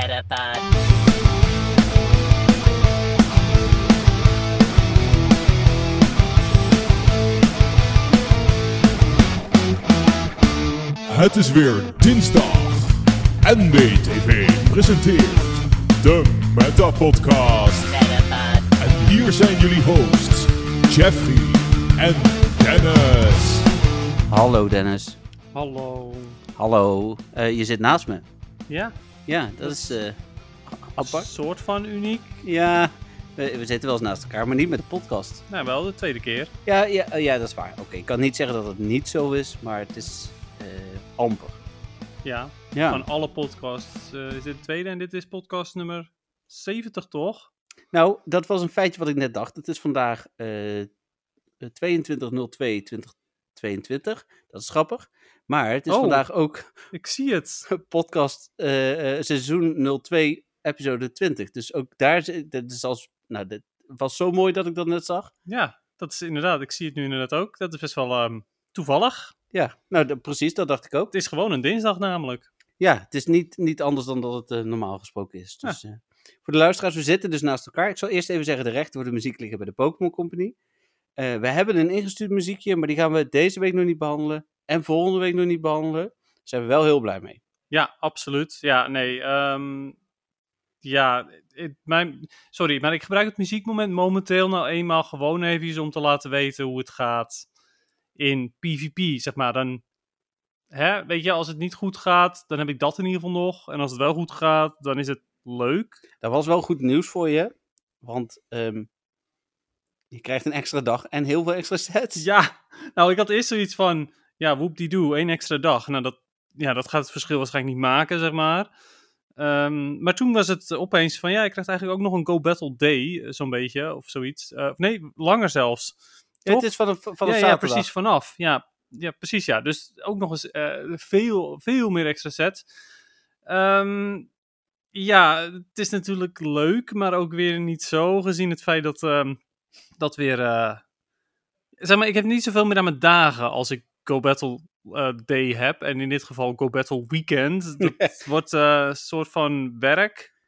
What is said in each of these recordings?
Metapod. Het is weer dinsdag. NBTV presenteert de Meta Podcast. Metapod. En hier zijn jullie hosts, Jeffrey en Dennis. Hallo Dennis. Hallo. Hallo. Eh, je zit naast me. Ja, Ja, dat is eh, apart. soort van uniek. Ja, we, we zitten wel eens naast elkaar, maar niet met de podcast. Nou, wel de tweede keer. Ja, ja, eh, ja dat is waar. Oké, ik kan niet zeggen dat het niet zo is, maar het is eh, amper. Ja, Ja. van alle podcasts eh, is dit de tweede en dit is podcast nummer 70 toch? Nou, dat was een feitje wat ik net dacht. Het is vandaag eh 22.02.2022. Dat is grappig. Maar het is Oh. vandaag ook Ik zie het. podcast eh, seizoen 02, episode 20. Dus ook daar dat is als, nou, dit was zo mooi dat ik dat net zag. Ja, dat is inderdaad, ik zie het nu inderdaad ook. Dat is best wel ehm, toevallig. Ja, nou precies, dat dacht ik ook. Het is gewoon een dinsdag namelijk. Ja, het is niet, niet anders dan dat het eh, normaal gesproken is. Dus, voor de luisteraars, we zitten dus naast elkaar. Ik zal eerst even zeggen, de rechten voor de muziek liggen bij de Pokémon Company. We hebben een ingestuurd muziekje, maar die gaan we deze week nog niet behandelen. En volgende week nog niet behandelen. Zijn we wel heel blij mee. Ja, absoluut. Ja, nee. ehm, ja, het- mijn, sorry, maar ik gebruik het muziekmoment momenteel nou eenmaal gewoon even om te laten weten hoe het gaat in PvP, zeg maar. Dan, hè, weet je, als het niet goed gaat, dan heb ik dat in ieder geval nog. En als het wel goed gaat, dan is het leuk. Dat was wel goed nieuws voor je, want ehm, je krijgt een extra dag en heel veel extra sets. Ja, nou, ik had eerst zoiets van, ja, woep die doe, één extra dag. Nou, dat, ja, dat gaat het verschil waarschijnlijk niet maken, zeg maar. Ehm, maar toen was het opeens van, ja, ik krijg eigenlijk ook nog een Go Battle Day, eh, zo'n beetje, of zoiets. Eh, of nee, langer zelfs. Ja, het is van een, van een ja, ja, precies, vanaf. Ja, ja, precies, ja. Dus ook nog eens eh, veel, veel meer extra set. Ehm, ja, het is natuurlijk leuk, maar ook weer niet zo, gezien het feit dat, ehm, dat weer... zeg maar, ik heb niet zoveel meer aan mijn dagen als ik Go Battle eh, Day heb. En in dit geval Go Battle Weekend. Dat wordt eh, een soort van werk.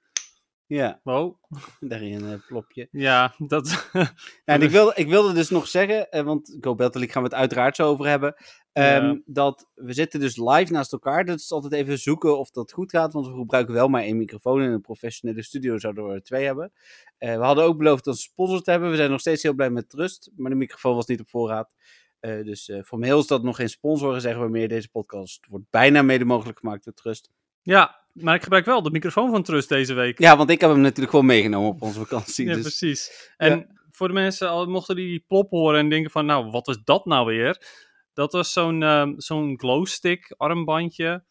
Ja, Wow. daarin een plopje. Ja, dat... Nou, en ik, wilde, ik wilde dus nog zeggen, eh, want Go Battle League gaan we het uiteraard zo over hebben. ehm, Ja. Dat we zitten dus live naast elkaar. Dat is altijd even zoeken of dat goed gaat. Want we gebruiken wel maar één microfoon. In een professionele studio zouden we er twee hebben. Eh, we hadden ook beloofd een sponsor te hebben. We zijn nog steeds heel blij met Trust. Maar de microfoon was niet op voorraad. Eh, dus eh formeel is dat nog geen sponsor. Zeggen we meer. Deze podcast wordt bijna mede mogelijk gemaakt door Trust. ja, maar ik gebruik wel de microfoon van Trust deze week. Ja, want ik heb hem natuurlijk gewoon meegenomen op onze vakantie. Ja, dus precies. En voor de mensen, mochten die die plop horen en denken van, nou, wat is dat nou weer? Dat was zo'n ehm, zo'n glowstick armbandje.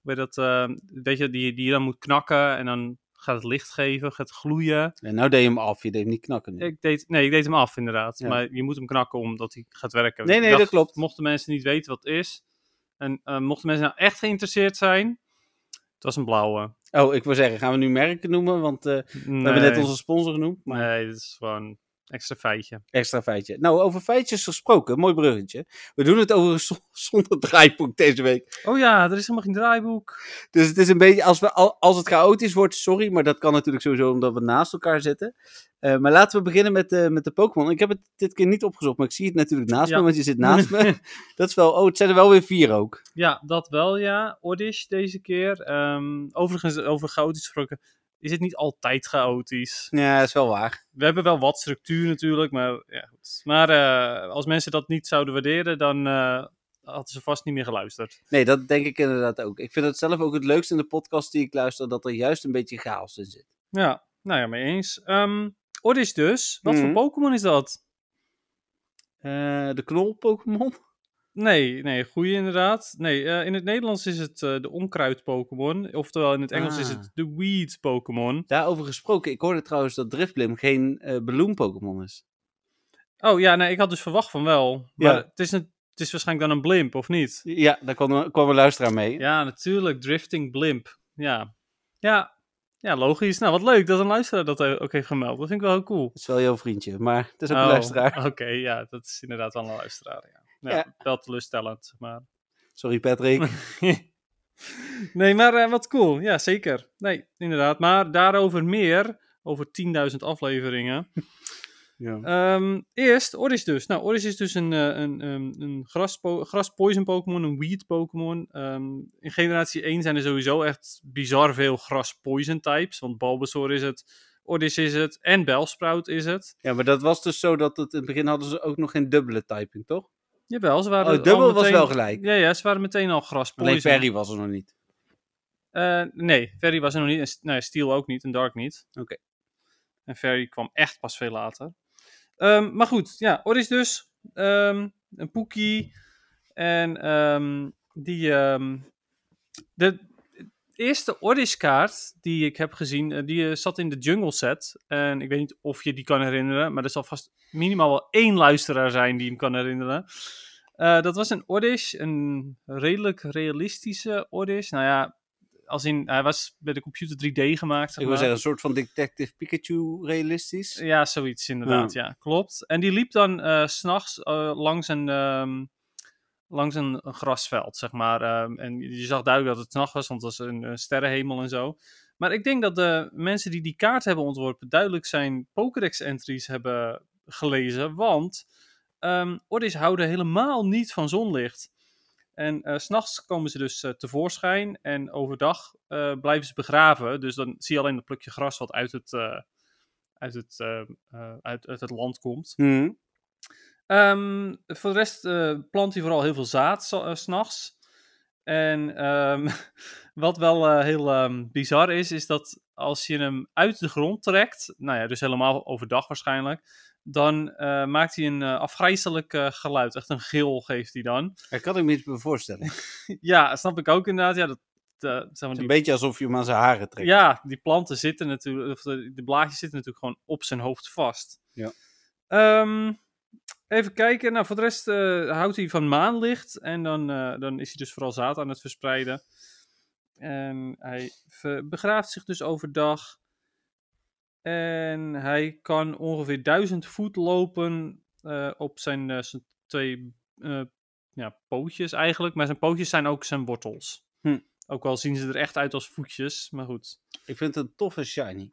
Weet dat, ehm, weet je, die, die je dan moet knakken en dan gaat het licht geven, gaat gloeien. En nou deed je hem af. Je deed hem niet knakken. nu. Ik deed, nee, ik deed hem af inderdaad. Ja. Maar je moet hem knakken omdat hij gaat werken. Nee, nee, dacht, dat klopt. Mochten mensen niet weten wat het is. En eh, mochten mensen nou echt geïnteresseerd zijn. Het was een blauwe. Oh, ik wil zeggen, gaan we nu merken noemen? Want eh, Nee, we hebben net onze sponsor genoemd. Maar nee, dit is gewoon extra feitje. extra feitje. Nou, over feitjes gesproken. Mooi bruggetje. We doen het over zonder draaiboek deze week. Oh ja, er is helemaal geen draaiboek. Dus het is een beetje, als, we, al- als het chaotisch wordt, sorry. Maar dat kan natuurlijk sowieso omdat we naast elkaar zitten. Eh, maar laten we beginnen met, de met de Pokémon. Ik heb het dit keer niet opgezocht, maar ik zie het natuurlijk naast Ja. me. Want je zit naast me. Dat is wel, oh, het zijn er wel weer vier ook. Ja, dat wel, ja. Oddish deze keer. Ehm, overigens, over chaotisch gesproken, is het niet altijd chaotisch. Ja, dat is wel waar. We hebben wel wat structuur natuurlijk, maar ja, goed. Maar eh, als mensen dat niet zouden waarderen, dan eh, hadden ze vast niet meer geluisterd. Nee, dat denk ik inderdaad ook. Ik vind het zelf ook het leukste in de podcast die ik luister, dat er juist een beetje chaos in zit. Ja, nou ja, mee eens. Ehm Oddish dus. Wat Mhm. voor Pokémon is dat? Eh, de knol-Pokémon? Nee, nee, goeie inderdaad. Nee, eh, in het Nederlands is het eh, de onkruid-Pokémon. Oftewel, in het Engels is Ah. het de weed-Pokémon. Daarover gesproken, ik hoorde trouwens dat Drifblim geen eh Bloem-Pokémon is. Oh ja, nee, ik had dus verwacht van wel. Ja. Maar het, is een, het is waarschijnlijk dan een blimp, of niet? Ja, daar kwam, een- kwam een luisteraar mee. Ja, natuurlijk. Drifting blimp. Ja. Ja. Ja, logisch. Nou, wat leuk dat een luisteraar dat ook heeft gemeld. Dat vind ik wel heel cool. Dat is wel jouw vriendje, maar het is ook Oh, een luisteraar. Oké, ja, dat is inderdaad wel een luisteraar. Ja. Ja. Wel teleurstellend, maar... Sorry Patrick. nee, maar eh, wat cool. Ja, zeker. Nee, inderdaad. Maar daarover meer, over 10.000 afleveringen. Ja. Ehm, eerst Oris dus. Nou, Oris is dus een, eh, een, een, een graspo- gras-poison Pokémon, een weed Pokémon. Ehm, in generatie 1 zijn er sowieso echt bizar veel gras-poison types. Want Bulbasaur is het, Oris is het en Bellsprout is het. ja, maar dat was dus zo dat het in het begin hadden ze ook nog geen dubbele typing, toch? Jawel, ze waren Oh, al dubbel was meteen- wel gelijk. Ja, ja, ze waren meteen al gras-poison. Alleen Ferry was er nog niet. Eh, nee, Ferry was er nog niet. En, nee, Steel ook niet en Dark niet. Oké. En Ferry kwam echt pas veel later. Ehm, maar goed, ja, Oris dus. ehm, een Poekie. En ehm, die... de eerste Oris-kaart die ik heb gezien, eh, die eh, zat in de Jungle set. En ik weet niet of je die kan herinneren, maar er zal vast minimaal wel één luisteraar zijn die hem kan herinneren. Eh, dat was een Oddish, een redelijk realistische Oddish. Nou ja, als in, hij was bij de computer 3D gemaakt. zeg Ik wil zeggen, een soort van Detective Pikachu realistisch. Ja, zoiets inderdaad, ja. klopt. En die liep dan s s'nachts langs, een, ehm, langs een, grasveld, zeg maar. ehm, en je zag duidelijk dat het nacht was, want het was een, sterrenhemel en zo. Maar ik denk dat de mensen die die kaart hebben ontworpen duidelijk zijn Pokédex-entries hebben gelezen, want ehm Oddys houden helemaal niet van zonlicht. En eh, s s'nachts komen ze dus eh, tevoorschijn en overdag eh, blijven ze begraven. Dus dan zie je alleen dat plukje gras wat uit het, eh, uit het, eh, eh, uit, uit het land komt. Hm. Ehm, voor de rest eh, plant hij vooral heel veel zaad s 's s'nachts. En ehm, wat wel eh, heel ehm, bizar is, is dat als je hem uit de grond trekt, nou ja, dus helemaal overdag waarschijnlijk, dan maakt hij een afgrijzelijk geluid. Echt een gil geeft hij dan. Daar kan ik me bij voorstellen. ja, snap ik ook inderdaad. Ja, dat, zeg maar, Het is een beetje alsof je hem aan zijn haren trekt. ja, die planten zitten natuurlijk, of de, de blaadjes zitten natuurlijk gewoon op zijn hoofd vast. Ja. Ehm, even kijken. Nou, voor de rest eh, houdt hij van maanlicht. En dan, eh, dan is hij dus vooral zaad aan het verspreiden. En hij begraaft zich dus overdag. En hij kan ongeveer duizend voet lopen eh, op zijn, zijn twee ja, pootjes eigenlijk. Maar zijn pootjes zijn ook zijn wortels. Hm. Ook al zien ze er echt uit als voetjes, maar goed. Ik vind het een toffe shiny.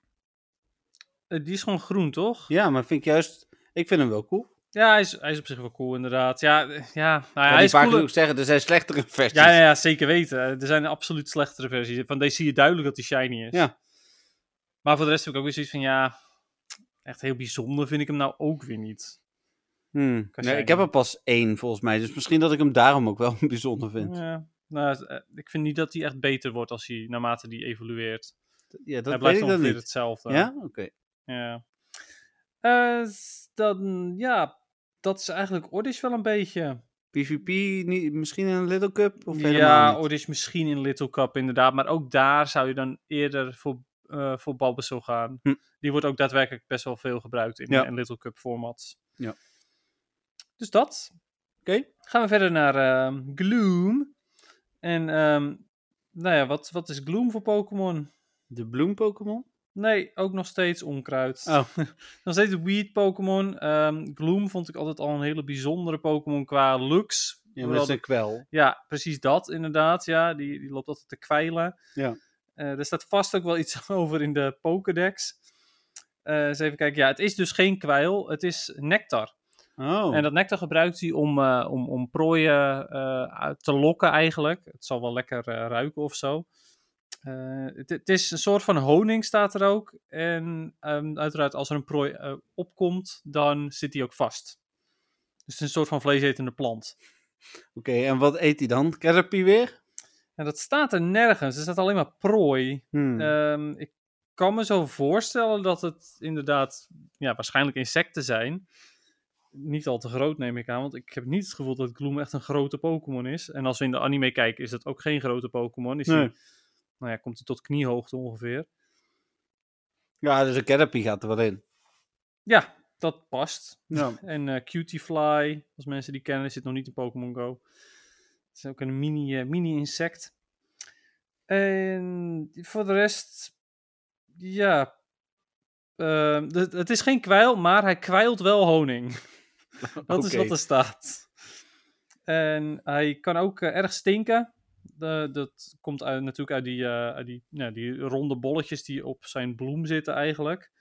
Die is gewoon groen, toch? Ja, maar vind ik juist... Ik vind hem wel cool. Ja, hij is, hij is op zich wel cool, inderdaad. Ja, eh, ja, nou, ja, hij is vaak genoeg zeggen, er zijn slechtere versies. Ja, ja, ja, zeker weten. Er zijn absoluut slechtere versies. Van deze zie je duidelijk dat die shiny is. Ja. Maar voor de rest heb ik ook weer zoiets van, ja, echt heel bijzonder vind ik hem nou ook weer niet. Hmm. Nee, ik heb er pas één volgens mij, dus misschien dat ik hem daarom ook wel bijzonder vind. Ja, nou, eh, ik vind niet dat hij echt beter wordt als hij, naarmate die evolueert. Ja, dat hij blijft ik ongeveer hetzelfde. Ja? Oké. Ja. Eh, dan, ja, dat is eigenlijk Oddish wel een beetje. PvP, niet, misschien een Little Cup? Of helemaal Ja? Oddish misschien in Little Cup inderdaad. Maar ook daar zou je dan eerder voor, eh voor Bulbasaur gaan. Hm. Die wordt ook daadwerkelijk best wel veel gebruikt in, Ja. in Little Cup formats. Ja. Dus dat. Oké. Gaan we verder naar ehm, Gloom. En ehm, nou ja, wat, wat is Gloom voor Pokémon? De bloem Pokémon? Nee, ook nog steeds onkruid. Oh. nog steeds weed Pokémon. Ehm, Gloom vond ik altijd al een hele bijzondere Pokémon qua looks. Ja, maar dat is een kwel. ja, precies dat inderdaad. Ja, die, die loopt altijd te kwijlen. Ja. Eh, er staat vast ook wel iets over in de Pokédex. Eh eens even kijken. Ja, het is dus geen kwijl. Het is nectar. Oh. En dat nectar gebruikt hij om, eh, om, om prooien te lokken eigenlijk. Het zal wel lekker ruiken of zo. Eh, het, het is een soort van honing staat er ook. En ehm, uiteraard als er een prooi eh, opkomt, dan zit hij ook vast. Dus het is een soort van vleesetende plant. Oké, en wat eet hij dan? Caterpie weer? En dat staat er nergens. Er staat alleen maar prooi. Hmm. Ehm, ik kan me zo voorstellen dat het inderdaad ja, waarschijnlijk insecten zijn. Niet al te groot neem ik aan, want ik heb niet het gevoel dat Gloom echt een grote Pokémon is. En als we in de anime kijken, is dat ook geen grote Pokémon. Is Nee. hij, nou ja, komt hij tot kniehoogte ongeveer. Ja, dus een Caterpie gaat er wel in. Ja, dat past. Ja. En eh Cutiefly, als mensen die kennen, zit nog niet in Pokémon Go. Het is ook een mini, eh, mini-insect. En voor de rest, ja. ehm, het- is geen kwijl, maar hij kwijlt wel honing. Dat is wat er staat. En hij kan ook eh, erg stinken. Dat komt uit, natuurlijk uit die, eh, uit die, nou, die ronde bolletjes die op zijn bloem zitten eigenlijk.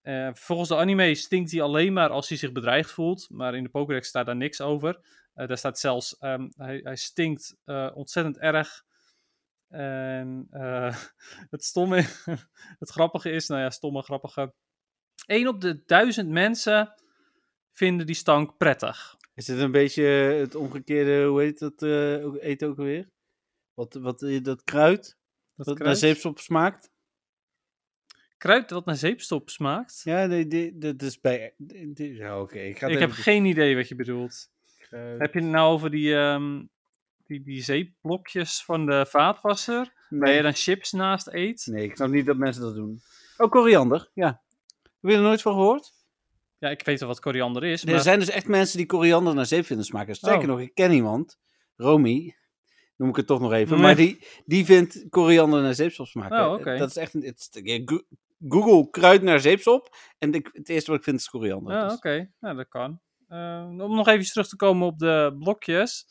Eh, volgens de anime stinkt hij alleen maar als hij zich bedreigd voelt. Maar in de Pokédex staat daar niks over. Eh, daar staat zelfs, ehm, hij, hij stinkt ontzettend erg. En het stomme, het grappige is, nou ja, stomme, grappige. 1 op de duizend mensen vinden die stank prettig. Is het een beetje het omgekeerde, hoe heet dat, eh ook- alweer? Wat, wat, eh, dat kruid, dat, naar kruid? zeepsop smaakt? Kruid wat naar zeepstop smaakt? Ja, nee, dat is bij... die- Ja, oké. ik ga Ik heb even- geen idee wat je bedoelt. kruid. Heb je het nou over die, ehm, die, die zeepblokjes van de vaatwasser? Waar Nee. je dan chips naast eet? Nee, ik snap niet dat mensen dat doen. Oh, koriander, ja. Heb je er nooit van gehoord? Ja, ik weet wel wat koriander is. Er Maar... zijn dus echt mensen die koriander naar zeep vinden smaken. Sterker Oh. nog, ik ken iemand, Romy, noem ik het toch nog even, maar die, die vindt koriander naar zeepsop smaken. Oh, oké. Dat is echt een... Het, Google kruid naar zeepsop en ik, het eerste wat ik vind is koriander. Ja, Dus- oké. Nou, dat kan. Eh, om nog even terug te komen op de blokjes.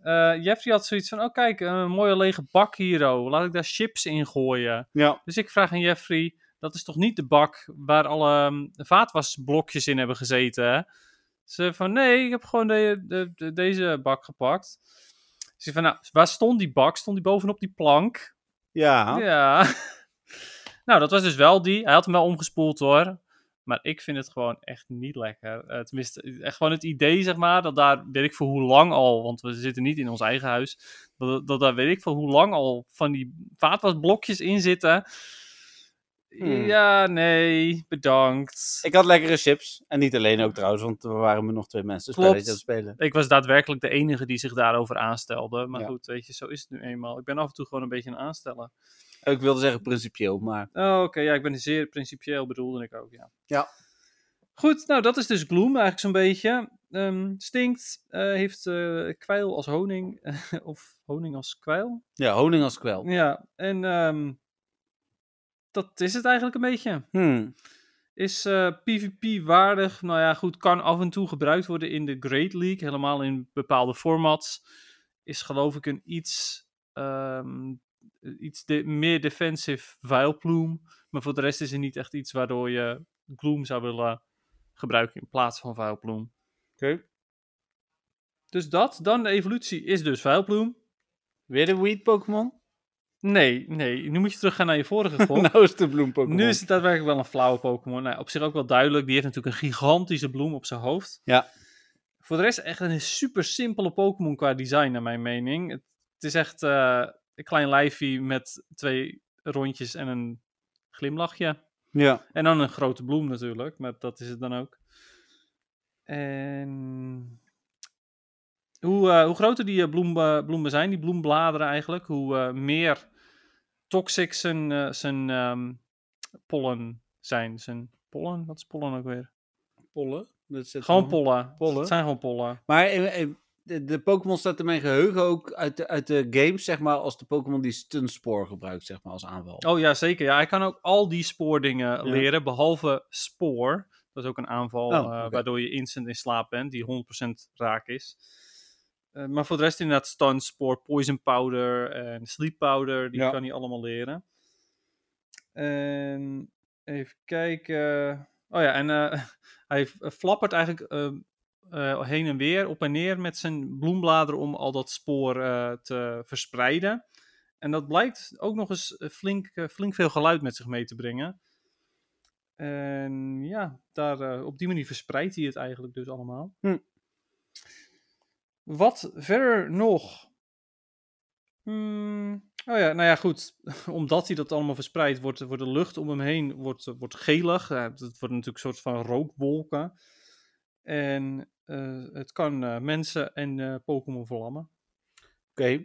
Eh, Jeffrey had zoiets van, oh kijk, een mooie lege bak hier, oh. Laat ik daar chips in gooien. ja. Dus ik vraag aan Jeffrey, dat is toch niet de bak waar alle um, vaatwasblokjes in hebben gezeten, hè? Ze van, nee, ik heb gewoon de, de, de- deze bak gepakt. Ze van, nou, waar stond die bak? Stond die bovenop die plank? Ja. Ja. nou, dat was dus wel die. Hij had hem wel omgespoeld hoor. Maar ik vind het gewoon echt niet lekker. Eh, tenminste, echt gewoon het idee, zeg maar, dat daar, weet ik voor hoe lang al, want we zitten niet in ons eigen huis, dat, dat daar, weet ik voor hoe lang al van die vaatwasblokjes in zitten. Hmm. Ja, nee, bedankt. Ik, Ik had lekkere chips. En niet alleen ook trouwens, want er waren met nog twee mensen Klopt. aan het spelen. was daadwerkelijk de enige die zich daarover aanstelde. Maar Ja. goed, weet je, zo is het nu eenmaal. Ik ben af en toe gewoon een beetje een aansteller. Ik wilde zeggen principieel, maar... Oh, oké. ja, ik ben zeer principieel bedoelde ik ook, ja. Ja. Goed, nou dat is dus Gloom eigenlijk zo'n beetje. Ehm, stinkt, eh, heeft eh, kwijl als honing, of honing als kwijl. Ja, honing als kwel. Ja, en ehm, dat is het eigenlijk een beetje. Hmm. Is eh, PvP waardig? Nou ja, goed, kan af en toe gebruikt worden in de Great League, helemaal in bepaalde formats. Is geloof ik een iets, ehm, iets de, meer defensive vuilploem. Maar voor de rest is er niet echt iets waardoor je Gloom zou willen gebruiken in plaats van vuilploem. Oké. Dus dat, dan de evolutie is dus vuilploem. Weer de weed Pokémon? Nee, nee, nu moet je teruggaan naar je vorige gok. nou is het de bloem Pokémon. Nu is het daadwerkelijk wel een flauwe Pokémon. Nou, op zich ook wel duidelijk. Die heeft natuurlijk een gigantische bloem op zijn hoofd. Ja. Voor de rest echt een super simpele Pokémon qua design, naar mijn mening. Het, het is echt eh, een klein lijfje met twee rondjes en een glimlachje. Ja. En dan een grote bloem natuurlijk, maar dat is het dan ook. En hoe, eh, hoe groter die eh, bloem, bloemen zijn, die bloembladeren eigenlijk, hoe eh, meer toxic zijn, zijn ehm, pollen zijn. Zijn pollen? Wat is pollen ook weer? Pollen. Dat zit Gewoon pollen. Pollen? Het zijn gewoon pollen. Maar de, de Pokémon staat in mijn geheugen ook uit de, uit de games, zeg maar, als de Pokémon die Stunspoor gebruikt, zeg maar, als aanval. Oh ja, zeker. Ja, hij kan ook al die spoordingen Ja. leren, behalve spoor. Dat is ook een aanval Oh, waardoor je instant in slaap bent, die 100% raak is. Eh, maar voor de rest inderdaad stun, spoor, poison powder en sleep powder, die Ja. kan hij allemaal leren. En even kijken. Oh ja, en eh, hij flappert eigenlijk eh, heen en weer, op en neer met zijn bloembladeren om al dat spoor te verspreiden. En dat blijkt ook nog eens flink, flink veel geluid met zich mee te brengen. En ja, daar, op die manier verspreidt hij het eigenlijk dus allemaal. Hm. Wat verder nog? Hmm, oh ja, nou ja, goed. Omdat hij dat allemaal verspreidt, wordt, wordt de lucht om hem heen wordt, wordt gelig. Ja, het wordt natuurlijk een soort van rookwolken. En eh, het kan eh, mensen en eh, Pokémon verlammen. Oké.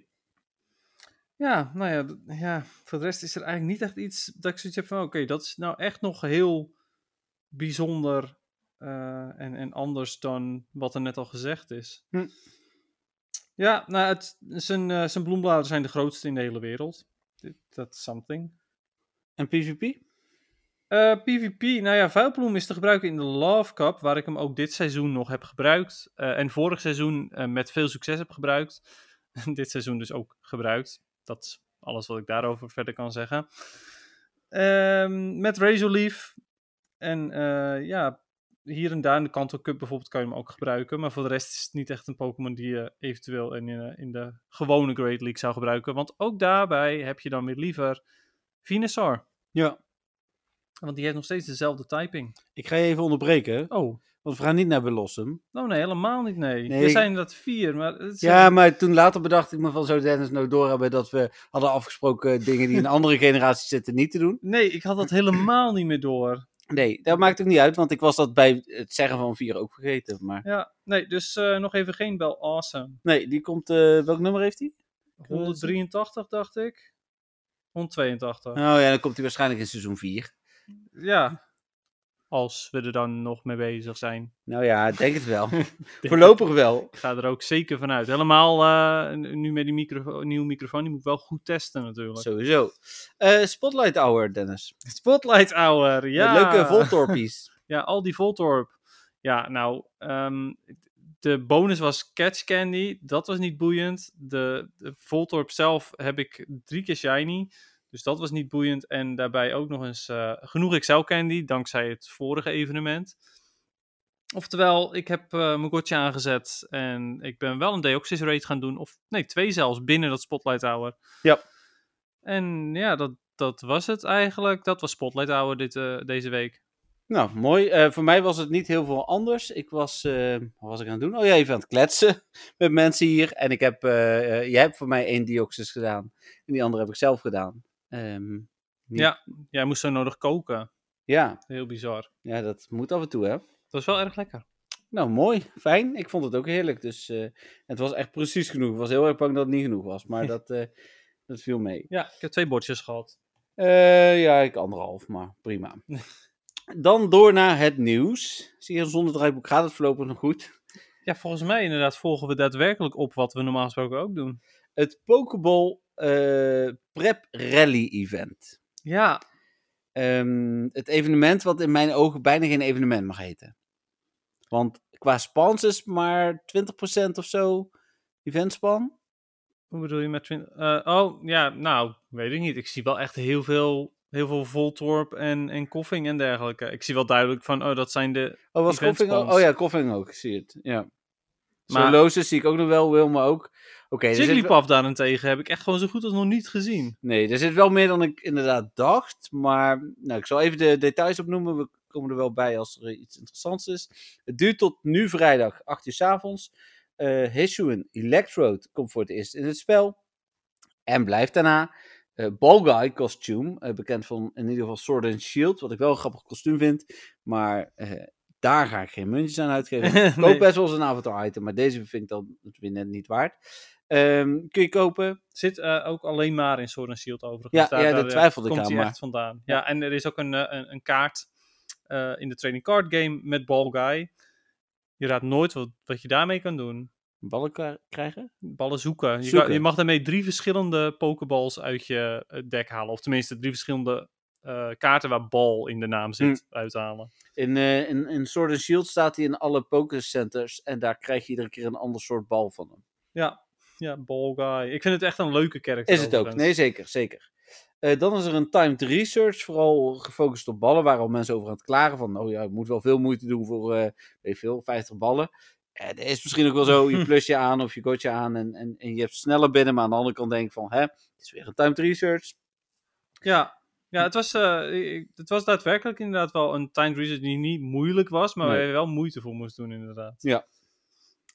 Ja, nou ja, ja, voor de rest is er eigenlijk niet echt iets dat ik zoiets heb van, oké, dat is nou echt nog heel bijzonder en, en anders dan wat er net al gezegd is. Hm. Ja, nou, het, zijn, eh, zijn bloembladeren zijn de grootste in de hele wereld. Dat is something. En PvP? Eh, PvP, nou ja, vuilbloem is te gebruiken in de Love Cup, waar ik hem ook dit seizoen nog heb gebruikt. eh, en vorig seizoen met veel succes heb gebruikt. dit seizoen dus ook gebruikt. Dat is alles wat ik daarover verder kan zeggen. Ehm, met Razor Leaf. En ja, hier en daar in de Kanto Cup bijvoorbeeld kan je hem ook gebruiken. Maar voor de rest is het niet echt een Pokémon die je eventueel in, eh, in de gewone Great League zou gebruiken. Want ook daarbij heb je dan weer liever Venusaur. Ja. Want die heeft nog steeds dezelfde typing. Ik ga je even onderbreken, Oh, want we gaan niet naar Belossum. oh nee, helemaal niet, nee. Nee. Er zijn dat vier, maar... Ja, maar toen later bedacht ik me van, zou Dennis nou doorhebben dat we hadden afgesproken dingen die in andere generaties zitten niet te doen? Nee, ik had dat helemaal niet meer door. Nee, dat maakt ook niet uit, want ik was dat bij het zeggen van vier ook vergeten. Maar Ja, nee, dus eh, nog even geen bel awesome. nee, die komt, eh, welk nummer heeft hij? 183 dacht ik. 182. Oh ja, dan komt hij waarschijnlijk in seizoen 4. Ja. Als we er dan nog mee bezig zijn. Nou ja, ik denk het wel. Voorlopig wel. Ik ga er ook zeker vanuit. Helemaal eh, nu met die micro nieuwe microfoon. Die moet ik wel goed testen natuurlijk. Sowieso. Eh, Spotlight Hour, Dennis. Spotlight Hour, ja. Met leuke Voltorpies. Ja, al die Voltorp. Ja, nou, ehm, de bonus was Catch Candy. Dat was niet boeiend. De, de Voltorp zelf heb ik drie keer shiny. Dus dat was niet boeiend. En daarbij ook nog eens eh, genoeg Excel Candy, dankzij het vorige evenement. Oftewel, ik heb eh mijn gotje aangezet en ik ben wel een Deoxys raid gaan doen. Of nee, twee zelfs, binnen dat Spotlight Hour. Ja. En ja, dat, dat was het eigenlijk. Dat was Spotlight Hour dit, eh, deze week. Nou, mooi. Voor mij was het niet heel veel anders. Ik was, wat was ik aan het doen? Oh ja, even aan het kletsen met mensen hier. En ik heb, jij hebt voor mij één Dioxys gedaan. En die andere heb ik zelf gedaan. Ehm, niet- Ja, jij moest zo nodig koken. ja, Heel bizar. ja, dat moet af en toe, hè. Dat was wel erg lekker. Nou, mooi. Fijn. Ik vond het ook heerlijk. Dus eh, het was echt precies genoeg. Ik was heel erg bang dat het niet genoeg was. Maar dat, eh, dat viel mee. Ja, ik heb twee bordjes gehad. Eh, ja, ik anderhalf, maar prima. Dan door naar het nieuws. Zie je, zonder draaiboek gaat het voorlopig nog goed. Ja, volgens mij inderdaad volgen we daadwerkelijk op wat we normaal gesproken ook doen. Het Pokeball Prep Rally Event. Ja, Ehm, het evenement wat in mijn ogen bijna geen evenement mag heten. Want qua spans is maar 20% of zo eventspan. hoe bedoel je met 20? eh, oh, ja, nou, weet ik niet. Ik zie wel echt heel veel, heel veel Voltorp en, en Koffing en dergelijke. Ik zie wel duidelijk van, oh, dat zijn de... Oh, was. Koffing ook? Oh ja, Koffing ook, ik zie het. Ja. Maar- Solosis zie ik ook nog wel, Wilma ook. Wel- Jigglypuff daarentegen heb ik echt gewoon zo goed als nog niet gezien. Nee, er zit wel meer dan ik inderdaad dacht. Maar nou, ik zal even de details opnoemen. We komen er wel bij als er iets interessants is. Het duurt tot nu vrijdag, 8 uur s avonds. Hisuian Electrode komt voor het eerst in het spel. En blijft daarna. eh Ball Guy costume, eh, bekend van in ieder geval Sword and Shield. Wat ik wel een grappig kostuum vind. Maar daar ga ik geen muntjes aan uitgeven. Ik koop best wel eens een avatar item. Maar deze vind ik dan het weer net niet waard. Ehm, kun je kopen. Zit eh, ook alleen maar in Sword and Shield overigens. Ja, ja, dat eh, twijfelde ik komt aan, hij maar- echt vandaan. Ja, en er is ook een, eh, een, een kaart in de trading card game met Ball Guy. Je raadt nooit wat, wat je daarmee kan doen. Ballen krijgen? Ballen zoeken. Je, Zoeken. Kan, je mag daarmee drie verschillende pokeballs uit je deck halen. Of tenminste drie verschillende eh, kaarten waar bal in de naam zit Hm. uithalen. In, eh, in, in Sword and Shield staat hij in alle Pokécenters en daar krijg je iedere keer een ander soort bal van hem. Ja, ja, Ball Guy. Ik vind het echt een leuke karakter. Is het ook? Nee, zeker, zeker. Eh, dan is er een timed research, vooral gefocust op ballen, waar al mensen over aan het klagen van, oh ja, je moet wel veel moeite doen voor, eh weet veel, 50 ballen. Dat is misschien ook wel zo, je plus je aan of je gotje aan en, en, en je hebt sneller binnen, maar aan de andere kant denk ik van, hè, het is weer een timed research. Ja, ja het, was, eh, het was daadwerkelijk inderdaad wel een timed research die niet moeilijk was, maar Nee. waar je wel moeite voor moest doen inderdaad.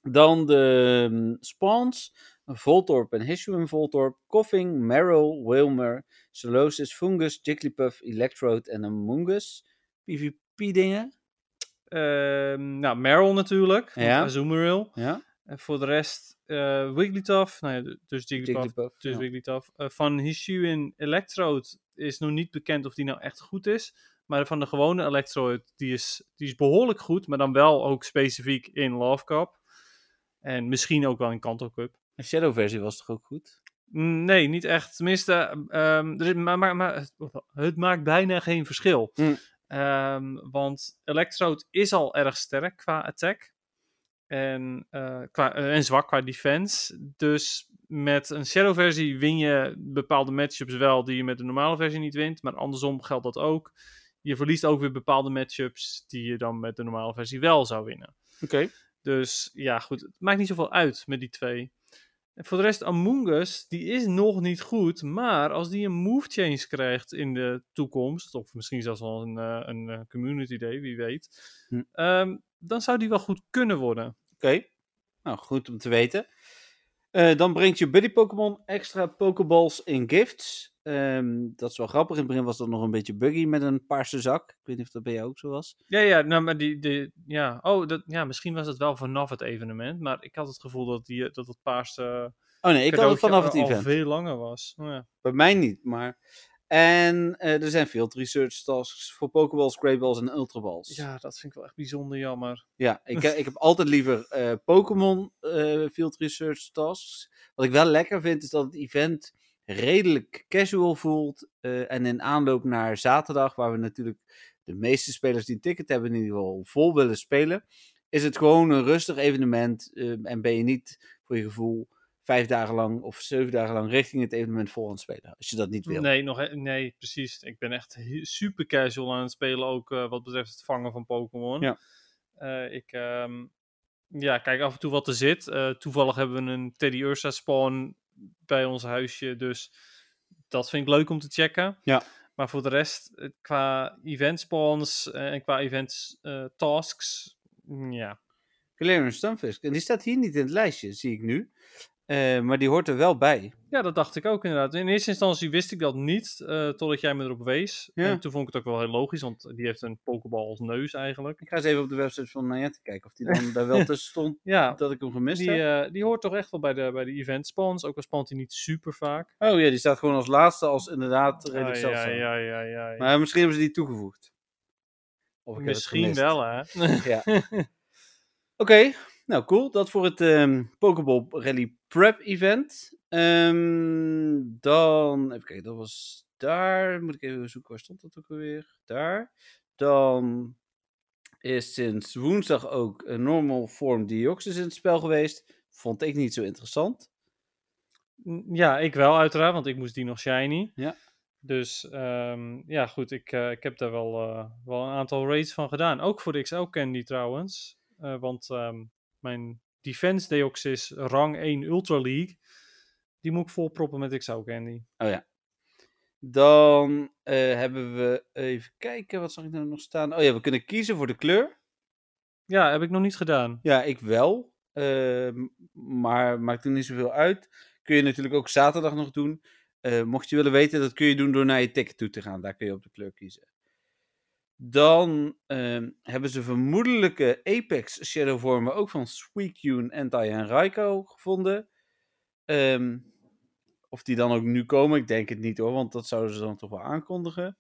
Dan de mm, spawns. Voltorp en Hisuian Voltorp, Koffing, Meryl, Wilmer, Solosis, Fungus, Jigglypuff, Electrode en Amoongus. PvP dingen. Ehm, nou, Meryl natuurlijk, Ja. ja. Azumarill. Ja, En voor de rest eh Wigglytuff, nou ja, dus Jigglypuff, Jigglypuff. dus ja. Wigglytuff. Eh, van Hisuian Electrode is nog niet bekend of die nou echt goed is. Maar van de gewone Electrode, die is, die is behoorlijk goed, maar dan wel ook specifiek in Love Cup. En misschien ook wel in Kanto Cup. De Shadow versie was toch ook goed? Mm, Nee, niet echt. Tenminste, ehm, er is- maar, maar, maar het, maakt bijna geen verschil. Hm. Ehm, want Electrode is al erg sterk qua attack. En, eh, qua, eh, en zwak qua defense. Dus met een shadow versie win je bepaalde matchups wel die je met de normale versie niet wint. Maar andersom geldt dat ook. Je verliest ook weer bepaalde matchups die je dan met de normale versie wel zou winnen. Oké. Dus ja, goed. Het maakt niet zoveel uit met die twee. En voor de rest, Among Us, die is nog niet goed. Maar als die een move change krijgt in de toekomst, of misschien zelfs wel een, eh, een community day, wie weet. Hm. ehm, dan zou die wel goed kunnen worden. Oké. Nou, goed om te weten. Eh, dan brengt je Buddy Pokémon extra Pokéballs in gifts. Ehm, dat is wel grappig. In het begin was dat nog een beetje buggy met een paarse zak. Ik weet niet of dat bij jou ook zo was. Ja, ja, nou, maar die, die ja, oh, dat, ja, misschien was het wel vanaf het evenement, maar ik had het gevoel dat, die, dat het paarse Oh nee, ik had het vanaf het event. veel langer was. Oh, ja. Bij mij niet, maar... En eh, er zijn field research tasks voor Pokéballs, Greyballs en Ultraballs. ja, dat vind ik wel echt bijzonder jammer. Ja, ik, ik heb altijd liever eh, Pokémon eh, Field Research Tasks. Wat ik wel lekker vind, is dat het event redelijk casual voelt. eh, en in aanloop naar zaterdag, waar we natuurlijk de meeste spelers die een ticket hebben, in ieder geval vol willen spelen, is het gewoon een rustig evenement. eh, en ben je niet voor je gevoel vijf dagen lang of zeven dagen lang richting het evenement vol aan het spelen. Als je dat niet wil. Nee, nog, nee, precies. Ik ben echt super casual aan het spelen, ook eh, wat betreft het vangen van Pokémon. Ja. Eh, ik ehm, ja, kijk af en toe wat er zit. Eh, toevallig hebben we een Teddy Ursa spawn bij ons huisje, dus dat vind ik leuk om te checken. Ja. Maar voor de rest, qua event spawns en qua event tasks, mm, ja. Galarian Stunfisk. En die staat hier niet in het lijstje, zie ik nu. Eh, maar die hoort er wel bij. Ja, dat dacht ik ook inderdaad. In eerste instantie wist ik dat niet, eh, totdat jij me erop wees. Ja. En toen vond ik het ook wel heel logisch, want die heeft een pokeball als neus eigenlijk. Ik ga eens even op de website van Niantic kijken of die dan daar wel tussen stond Ja, dat ik hem gemist die, heb. eh, die hoort toch echt wel bij de, bij de event spawns, ook al spant hij niet super vaak. Oh ja, die staat gewoon als laatste, als inderdaad redelijk Ah, zeldzaam. ja, ja, ja, ja. Maar misschien hebben ze die toegevoegd. Of ik Misschien wel, hè? Ja. Oké, nou cool. Dat voor het ehm Pokeball Rally Prep event. Ehm, dan, even kijken, dat was daar. Moet ik even zoeken, waar stond dat ook alweer? Daar. Dan is sinds woensdag ook een normal form Deoxys in het spel geweest. Vond ik niet zo interessant. Ja, ik wel uiteraard, want ik moest die nog shiny. Ja. Dus ehm, ja, goed, ik, eh, ik heb daar wel, eh, wel een aantal raids van gedaan. Ook voor de XL Candy trouwens. Eh, want ehm, mijn Defense Deoxys rang 1 Ultra League, die moet ik vol proppen met XL Candy. Dan eh, hebben we even kijken, wat zag ik nou nog staan? Oh ja, we kunnen kiezen voor de kleur. Ja, heb ik nog niet gedaan. Ja, ik wel. Ehm, maar maakt er niet zoveel uit. Kun je natuurlijk ook zaterdag nog doen. Eh, mocht je willen weten, dat kun je doen door naar je ticket toe te gaan. Daar kun je op de kleur kiezen. Dan ehm, hebben ze vermoedelijke Apex Shadow vormen ook van Suicune, Entei en Raikou gevonden. Ehm, of die dan ook nu komen, ik denk het niet hoor, want dat zouden ze dan toch wel aankondigen.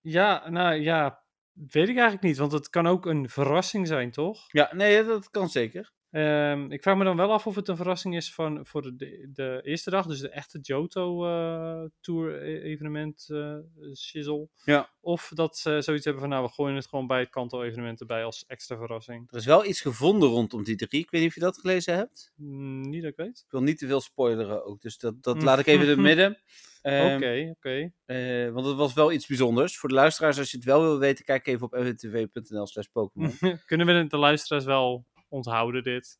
Ja, nou ja, weet ik eigenlijk niet, want het kan ook een verrassing zijn, toch? Ja, nee, dat kan zeker. Ehm, ik vraag me dan wel af of het een verrassing is van, voor de, de, eerste dag, dus de echte Johto eh, Tour e- evenement eh shizzle. Ja. Of dat ze zoiets hebben van, nou, we gooien het gewoon bij het Kanto evenement erbij als extra verrassing. Er is wel iets gevonden rondom die drie. Ik weet niet of je dat gelezen hebt. Mm, niet dat ik weet. Ik wil niet te veel spoileren ook, dus dat, dat laat ik even in het midden. Ehm, Oké, oké. eh, want het was wel iets bijzonders. Voor de luisteraars, als je het wel wil weten, kijk even op mwtv.nl slash Pokémon. Kunnen we de luisteraars wel onthouden, dit?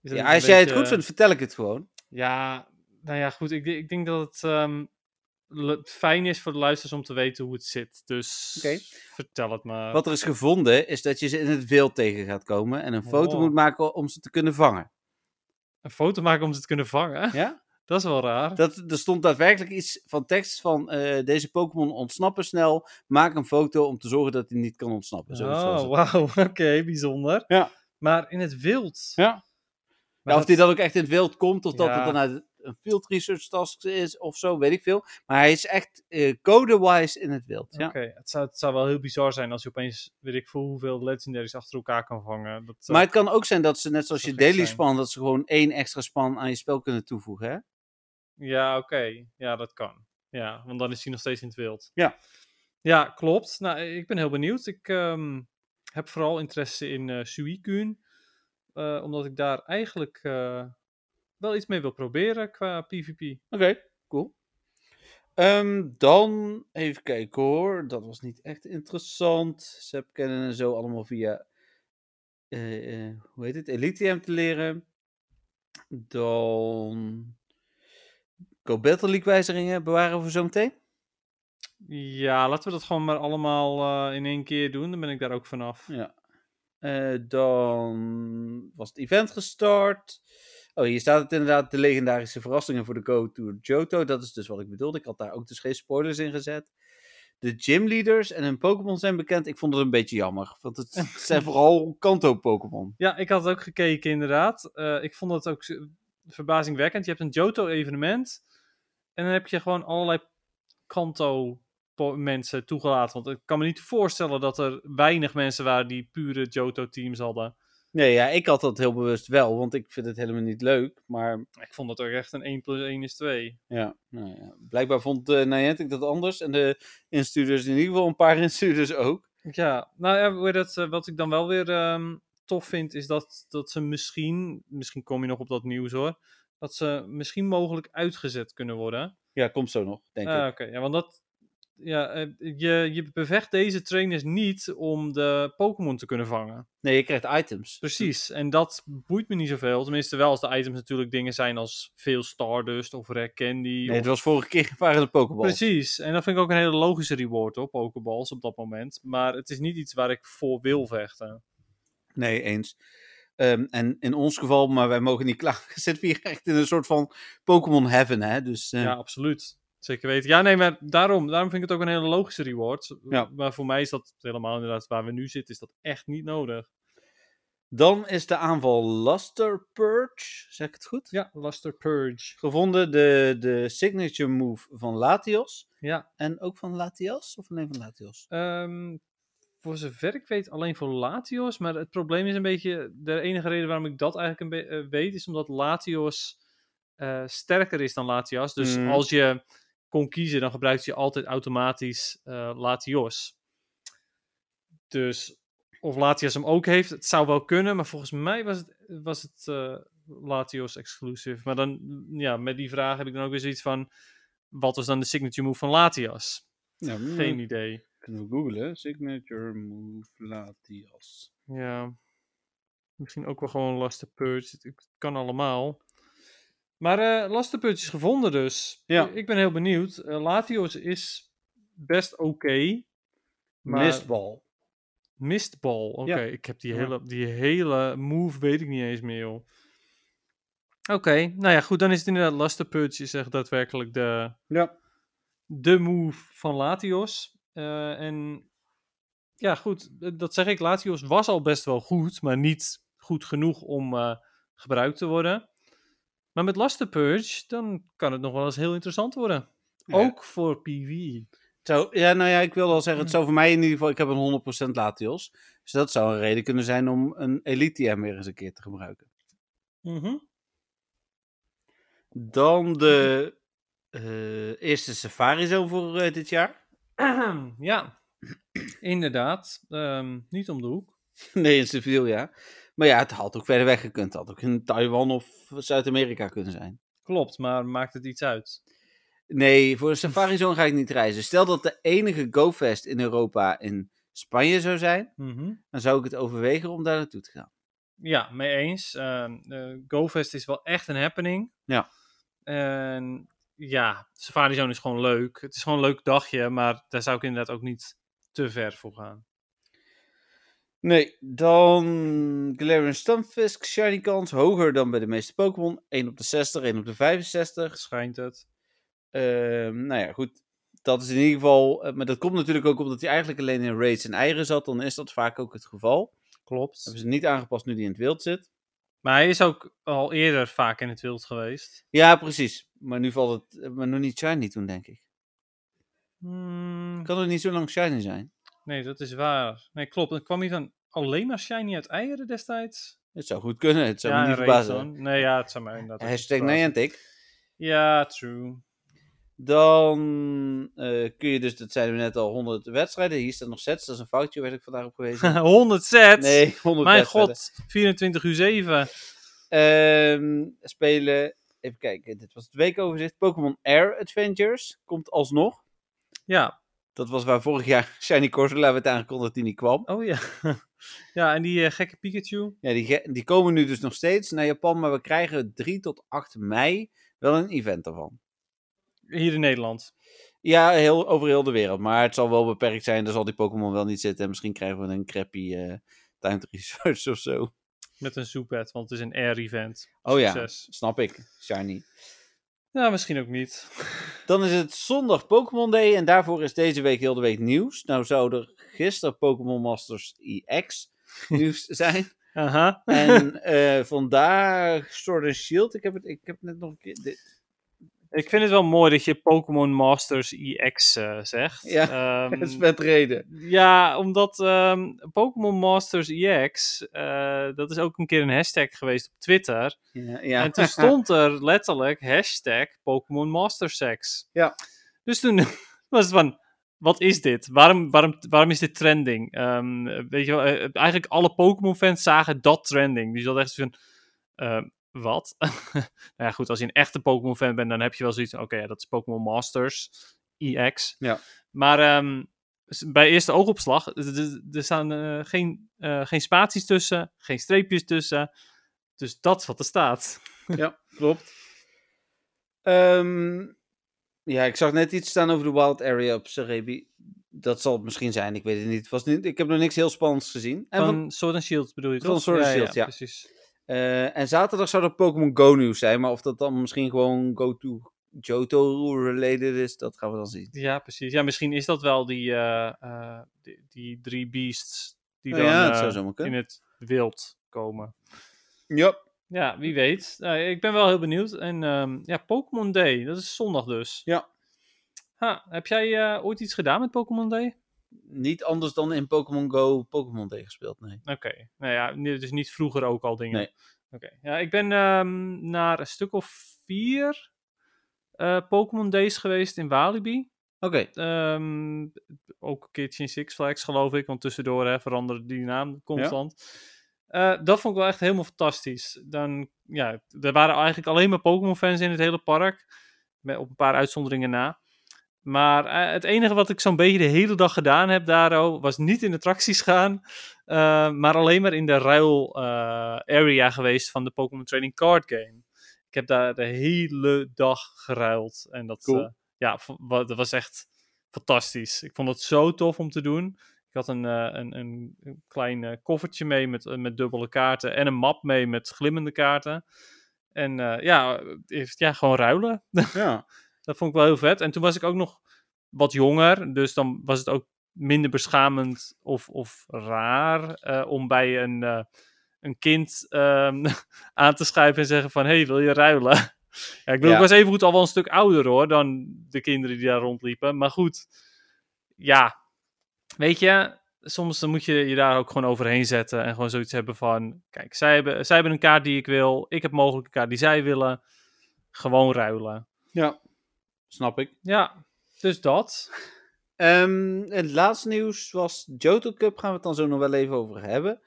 Ja, als jij het goed vindt, vertel ik het gewoon. Ja, nou ja, goed. Ik, denk- ik denk dat het ehm, fijn is voor de luisteraars om te weten hoe het zit. Dus vertel het maar. Wat er is gevonden, is dat je ze in het wild tegen gaat komen en een foto Oh. moet maken om ze te kunnen vangen. Een foto maken om ze te kunnen vangen? Ja? Dat is wel raar. Dat, er stond daadwerkelijk iets van tekst van eh, deze Pokémon ontsnappen snel. Maak een foto om te zorgen dat hij niet kan ontsnappen. Oh, wauw. Oké, bijzonder. Ja. Maar in het wild. Ja. Maar Ja, of dat- die dan ook echt in het wild komt, of dat Ja. het dan uit een field research task is of zo, weet ik veel. Maar hij is echt eh, code-wise in het wild. Ja. Oké, het, zou, het zou wel heel bizar zijn als je opeens, weet ik veel, hoeveel legendaries achter elkaar kan vangen. Dat, eh, Maar het kan ook zijn dat ze, net zoals je daily zijn. span, dat ze gewoon één extra span aan je spel kunnen toevoegen. Hè? Ja, oké. Ja, dat kan. Ja, want dan is hij nog steeds in het wild. Ja. Ja, klopt. Nou, ik ben heel benieuwd. Ik ehm, heb vooral interesse in eh, omdat ik daar eigenlijk eh, wel iets mee wil proberen qua PvP. Oké, cool. Ehm, dan even kijken hoor. Dat was niet echt interessant. Ze kennen en zo allemaal via. hoe heet het? Elitium te leren. Dan. Go Battle League wijzigingen bewaren we zo meteen. Ja, laten we dat gewoon maar allemaal eh, in één keer doen. Dan ben ik daar ook vanaf. Ja. Eh, dan was het event gestart. Oh, hier staat het inderdaad. De legendarische verrassingen voor de Go Tour Johto. Dat is dus wat ik bedoelde. Ik had daar ook dus geen spoilers in gezet. De gymleaders en hun Pokémon zijn bekend. Ik vond het een beetje jammer. Want het zijn vooral Kanto-Pokémon. Ja, ik had het ook gekeken inderdaad. Eh, ik vond het ook verbazingwekkend. Je hebt een Johto-evenement. En dan heb je gewoon allerlei Kanto-mensen toegelaten. Want ik kan me niet voorstellen dat er weinig mensen waren die pure Johto-teams hadden. Nee, ja, ik had dat heel bewust wel. Want ik vind het helemaal niet leuk. Maar Ik vond het ook echt een 1 plus 1 is 2. ja, nou ja. blijkbaar vond uh, Niantic dat anders. En de instuurders in ieder geval een paar instuurders ook. Ja, nou ja, het, eh, wat ik dan wel weer ehm, tof vind, is dat, dat ze misschien, misschien kom je nog op dat nieuws hoor, dat ze misschien mogelijk uitgezet kunnen worden. Ja, komt zo nog, denk Ah, ik. Oké, ja, want dat, ja, eh, je, je bevecht deze trainers niet om de Pokémon te kunnen vangen. Nee, je krijgt items. Precies, en dat boeit me niet zoveel. Tenminste, wel als de items natuurlijk dingen zijn als veel Stardust of Rare Candy. Nee, of... het was vorige keer waren de Pokéballs. Precies, en dat vind ik ook een hele logische reward op Pokéballs op dat moment. Maar het is niet iets waar ik voor wil vechten. Nee, eens. Ehm, en in ons geval, maar wij mogen niet klagen, zitten we hier echt in een soort van Pokémon heaven, hè? Dus eh, Ja, absoluut. Zeker weten. Ja, nee, maar daarom, daarom vind ik het ook een hele logische reward. Ja. Maar voor mij is dat helemaal inderdaad waar we nu zitten, is dat echt niet nodig. dan is de aanval Luster Purge, zeg ik het goed? Ja, Luster Purge. Gevonden de, de signature move van Latios. Ja, En ook van Latias, of alleen van Latios? ehm, voor zover ik weet alleen voor Latios. Maar het probleem is een beetje, de enige reden waarom ik dat eigenlijk een be- eh, weet, is omdat Latios eh, sterker is dan Latias. Dus Mm. als je kon kiezen, dan gebruikt je altijd automatisch eh, Latios. Dus of Latias hem ook heeft, het zou wel kunnen, maar volgens mij was het, was het eh, Latios exclusive. Maar dan, mm, ja, met die vraag heb ik dan ook weer zoiets van, wat was dan de signature move van Latias? Ja, Geen idee. Kunnen we googlen. Signature move Latias. Ja. Misschien ook wel gewoon Luster Purge. Het kan allemaal. Maar eh is gevonden dus. Ja. Ik, ben heel benieuwd. Eh, Latios is best oké. maar Mistball. Mistball. Oké, Ja. ik heb die Ja. hele, die hele move weet ik niet eens meer, joh. Oké, nou ja, goed. Dan is het inderdaad Luster Purge is echt daadwerkelijk de, Ja. de move van Latios. Eh, en ja, goed, dat zeg ik. Latios was al best wel goed, maar niet goed genoeg om gebruikt te worden. Maar met Luster Purge, dan kan het nog wel eens heel interessant worden. Ja. Ook voor PvE. Zo, ja, nou ja, ik wil al zeggen, het zou voor mij in ieder geval, ik heb een 100% Latios. Dus dat zou een reden kunnen zijn om een Elite TM weer eens een keer te gebruiken. Mhm. Dan de eh, eerste Safari Zone voor eh, dit jaar. ja, inderdaad. Ehm, niet om de hoek. nee, in Sevilla. Maar ja, het had ook verder weg gekund. Het had ook in Taiwan of Zuid-Amerika kunnen zijn. Klopt, maar maakt het iets uit? Nee, voor de Safari Zone ga ik niet reizen. Stel dat de enige GoFest in Europa in Spanje zou zijn, Mhm. dan zou ik het overwegen om daar naartoe te gaan. Ja, mee eens. Ehm eh, GoFest is wel echt een happening. Ja. En ja, Safari Zone is gewoon leuk. Het is gewoon een leuk dagje, maar daar zou ik inderdaad ook niet te ver voor gaan. Nee, dan Galarian Stunfisk, Shiny kans, hoger dan bij de meeste Pokémon. 1 op de 60, 1 op de 65. Schijnt het. Ehm, nou ja, goed. Dat is in ieder geval, eh, maar dat komt natuurlijk ook omdat hij eigenlijk alleen in raids en eieren zat. Dan is dat vaak ook het geval. Klopt. Hebben ze niet aangepast nu die in het wild zit. Maar hij is ook al eerder vaak in het wild geweest. Ja, precies. Maar nu valt het, eh, maar nog niet shiny toen, denk ik. Hmm, Kan er niet zo lang shiny zijn? nee, dat is waar. Nee, klopt. Dan kwam hij dan alleen maar shiny uit eieren destijds? Het zou goed kunnen, het zou ja, me niet verbazen. Nee, ja, het zou mij inderdaad Hashtag. Niantic. Ja, true. Dan eh, kun je dus, dat zeiden we net al, 100 wedstrijden. Hier staat nog sets, dat is een foutje, werd ik vandaag op gewezen. 100 sets. Nee, 100 Mijn wedstrijden. god, 24 uur 7. Ehm, spelen, even kijken, dit was het weekoverzicht. Pokémon Air Adventures komt alsnog. Ja. Dat was waar vorig jaar Shiny Corsola werd aangekondigd dat die niet kwam. Oh ja. ja, en die eh, gekke Pikachu. Ja, die, die komen nu dus nog steeds naar Japan, maar we krijgen 3 tot 8 mei wel een event daarvan. Hier in Nederland. Ja, heel, over heel de wereld. Maar het zal wel beperkt zijn. Daar zal die Pokémon wel niet zitten. En misschien krijgen we een crappy eh time research of zo. Met een zoepet, want het is een air event. Oh ja, snap ik. Shiny. Ja, misschien ook niet. Dan is het zondag Pokémon Day. En daarvoor is deze week heel de week nieuws. Nou zou er gisteren Pokémon Masters EX nieuws zijn. Aha. En eh, vandaag Sword and Shield. Ik heb het, ik heb het net nog een keer... dit- Ik vind het wel mooi dat je Pokémon Masters EX eh, zegt. Ja, Ehm, Het is met reden. Ja, omdat ehm, Pokémon Masters EX, eh, dat is ook een keer een hashtag geweest op Twitter. Ja, ja. En toen stond er letterlijk hashtag Pokémon Master Sex. Ja. Dus toen was het van, wat is dit? Waarom, waarom, waarom is dit trending? Ehm, weet je wel, eh, eigenlijk alle Pokémon fans zagen dat trending. Die hadden echt zo van, ehm, wat? nou ja, goed, als je een echte Pokémon fan bent, dan heb je wel zoiets oké, ja, dat is Pokémon Masters EX. Ja. Maar ehm, bij eerste oogopslag, er- staan eh, geen, eh, geen spaties tussen, geen streepjes tussen. Dus dat is wat er staat. Ja, klopt. Ehm, ja, ik zag net iets staan over de Wild Area op Cerebi. Dat zal het misschien zijn, ik weet het niet. Het was niet ik heb nog niks heel spannends gezien. En, Van van, Sword and Shield bedoel je van? Sword and Shield, ja. precies. Eh, en zaterdag zou er Pokémon Go nieuws zijn. Maar of dat dan misschien gewoon Go to Johto related is, dat gaan we dan zien. Ja, precies. Ja, misschien is dat wel die, eh, eh, die, die drie beasts die Oh dan ja, in het wild komen. Ja. Ja, wie weet. Eh, ik ben wel heel benieuwd. En ehm, ja, Pokémon Day, dat is zondag dus. Ja. Ha, heb jij ooit iets gedaan met Pokémon Day? Niet anders dan in Pokémon Go Pokémon Day gespeeld, nee. Oké, nou ja, dus niet vroeger ook al dingen. Nee. Oké, ja, ik ben ehm, naar een stuk of vier eh, Pokémon Days geweest in Walibi. Oké, Ehm, ook een keertje in Six Flags, geloof ik. Want tussendoor hè, veranderde die naam constant. Eh, dat vond ik wel echt helemaal fantastisch. Dan, ja, er waren eigenlijk alleen maar Pokémon-fans in het hele park. Met, op een paar uitzonderingen na. Maar eh, het enige wat ik zo'n beetje de hele dag gedaan heb daar was niet in attracties gaan. eh, maar alleen maar in de ruil eh, area geweest van de Pokémon Trading Card Game. Ik heb daar de hele dag geruild. En dat, Cool. ja, dat was echt fantastisch. Ik vond het zo tof om te doen. Ik had een, een, een, klein koffertje mee met, met dubbele kaarten en een map mee met glimmende kaarten. En ja, ja, gewoon ruilen. ja. Dat vond ik wel heel vet. En toen was ik ook nog wat jonger, dus dan was het ook minder beschamend of, of raar eh, om bij een, eh, een kind ehm, aan te schrijven en zeggen van, hey, wil je ruilen? ja, ik bedoel, Ja. ik was evengoed al wel een stuk ouder hoor, dan de kinderen die daar rondliepen. Maar goed, ja, weet je, soms dan moet je je daar ook gewoon overheen zetten en gewoon zoiets hebben van, kijk, zij hebben, zij hebben een kaart die ik wil, ik heb mogelijk een kaart die zij willen. Gewoon ruilen. ja, snap ik. Ja, dus dat. Ehm, het laatste nieuws was Johto Cup. Gaan we het dan zo nog wel even over hebben.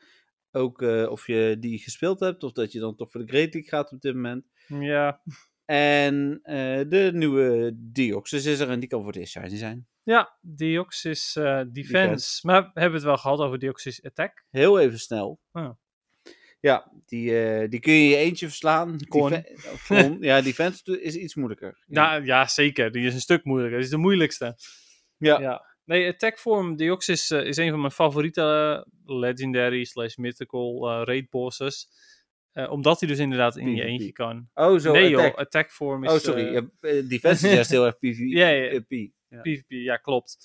Ook eh, of je die gespeeld hebt, of dat je dan toch voor de Great League gaat op dit moment. Ja, En eh, de nieuwe Deoxys is er en die kan voor het eerst zijn. ja eh, defense. Defense. Maar we hebben het wel gehad over Deoxys Attack. Heel even snel. Ah. Ja, die, eh, die kun je je eentje verslaan. Kon. Ja, defense is iets moeilijker. Ja, ja, zeker. Die is een stuk moeilijker. Die is de moeilijkste. ja. Ja. Nee, Attack Form Deoxys eh, is een van mijn favoriete eh, legendary slash mythical eh raid bosses. Eh, omdat hij dus inderdaad in je eentje kan. Oh, zo. nee attack. joh, Attack Form is... oh, sorry. eh, ja, eh, defense is juist heel erg PvP. Ja, eh. Ja. PvP, ja, klopt.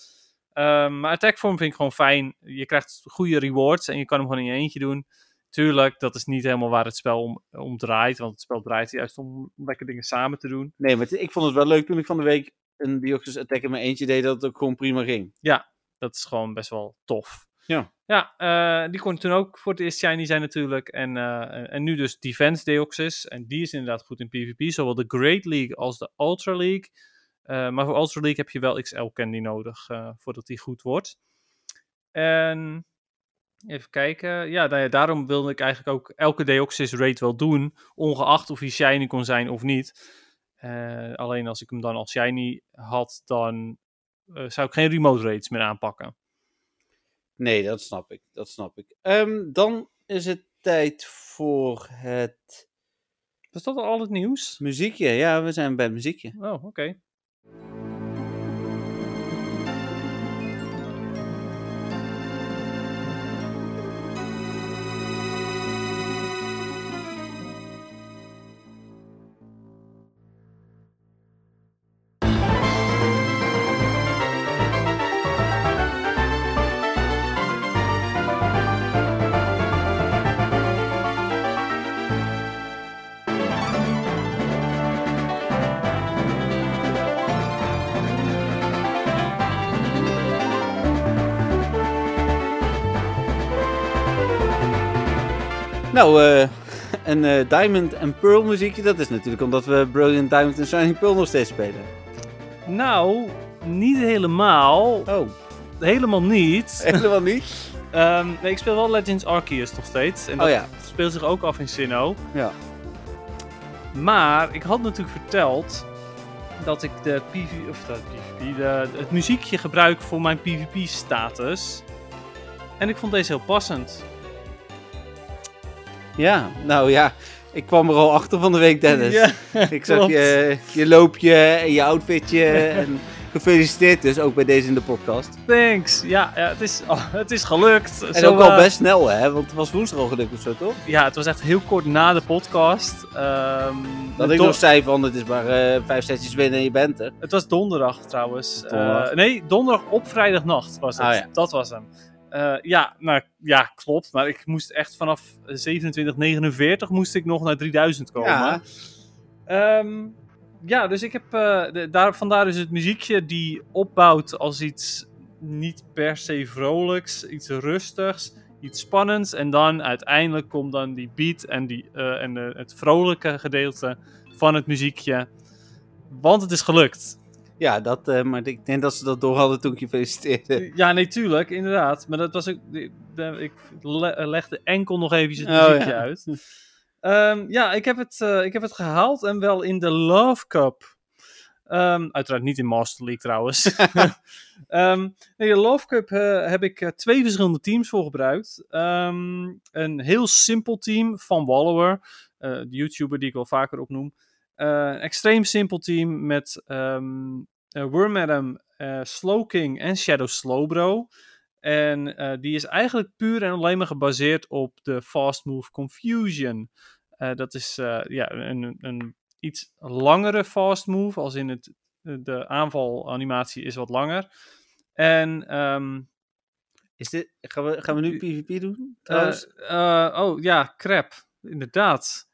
Ehm, maar attack form vind ik gewoon fijn. Je krijgt goede rewards en je kan hem gewoon in je eentje doen. Tuurlijk, dat is niet helemaal waar het spel om, om draait. Want het spel draait juist om lekker dingen samen te doen. Nee, maar ik vond het wel leuk toen ik van de week een Deoxys attack in mijn eentje deed, dat het ook gewoon prima ging. Dat is gewoon best wel tof. Ja. Ja, eh, die kon toen ook voor het eerst shiny zijn natuurlijk. En, eh, en nu dus Defense Deoxys. En die is inderdaad goed in PvP. Zowel de Great League als de Ultra League. Eh, maar voor Ultra League heb je wel XL candy nodig voordat die goed wordt. En even kijken. Ja, nou ja, daarom wilde ik eigenlijk ook elke Deoxys raid wel doen. Ongeacht of hij shiny kon zijn of niet. Eh, alleen als ik hem dan als shiny had, dan eh, zou ik geen remote raids meer aanpakken. Nee, dat snap ik. Dat snap ik. Ehm, dan is het tijd voor het Was dat al het nieuws? muziekje. Ja, we zijn bij het muziekje. Oh, oké. Nou, eh, een eh, Diamond and Pearl muziekje, dat is natuurlijk omdat we Brilliant Diamond en Shining Pearl nog steeds spelen. Nou, niet helemaal. Oh, Helemaal niet. helemaal niet? Ehm, nee, ik speel wel Legends Arceus nog steeds. En dat Oh ja. speelt zich ook af in Sinnoh. Ja. Maar ik had natuurlijk verteld dat ik de PV, of de PvP, de, het muziekje gebruik voor mijn PvP-status. En ik vond deze heel passend. Ja, nou ja, ik kwam er al achter van de week, Dennis. Ja, ik zag klopt. je, je loopje en je outfitje. en gefeliciteerd dus, ook bij deze in de podcast. Thanks. Ja, ja het, is, oh, het is gelukt. En Zo, ook al best snel, hè? Want het was woensdag al gelukt of zo, toch? Ja, het was echt heel kort na de podcast. Ehm, Dat ik nog zei van, het is maar eh, vijf sessies winnen en je bent er. Het was donderdag trouwens. Donderdag. Eh, nee, donderdag op vrijdagnacht was het. Ah, ja. Dat was hem. Eh, ja, nou ja, klopt. Maar ik moest echt vanaf 2749 moest ik nog naar 3000 komen. Ja. Ehm, ja, dus ik heb de- daar, vandaar dus het muziekje die opbouwt als iets niet per se vrolijks, iets rustigs, iets spannends. En dan uiteindelijk komt dan die beat en, die, eh, en het vrolijke gedeelte van het muziekje. Want het is gelukt. Ja, dat, eh, maar ik denk dat ze dat door hadden toen ik je feliciteerde. Ja, nee, tuurlijk, inderdaad. Maar dat was ook. Ik le- legde enkel nog even het Oh, muziekje ja. uit. Ehm, ja, ik heb, het, eh, ik heb het gehaald en wel in de Love Cup. Ehm, uiteraard niet in Master League trouwens. Ehm nee, de Love Cup eh, heb ik twee verschillende teams voor gebruikt. Ehm, een heel simpel team van Wallower, de YouTuber die ik wel vaker opnoem. Eh, een extreem simpel team met ehm uh, Wormadam, eh Slowking en Shadow Slowbro. En eh, die is eigenlijk puur en alleen maar gebaseerd op de Fast Move Confusion. Eh, dat is eh, ja, een, een iets langere fast move, als in het, de aanvalanimatie is wat langer. En ehm, Is dit, gaan, we, gaan we nu PvP doen? eh, eh, oh ja, crap, inderdaad.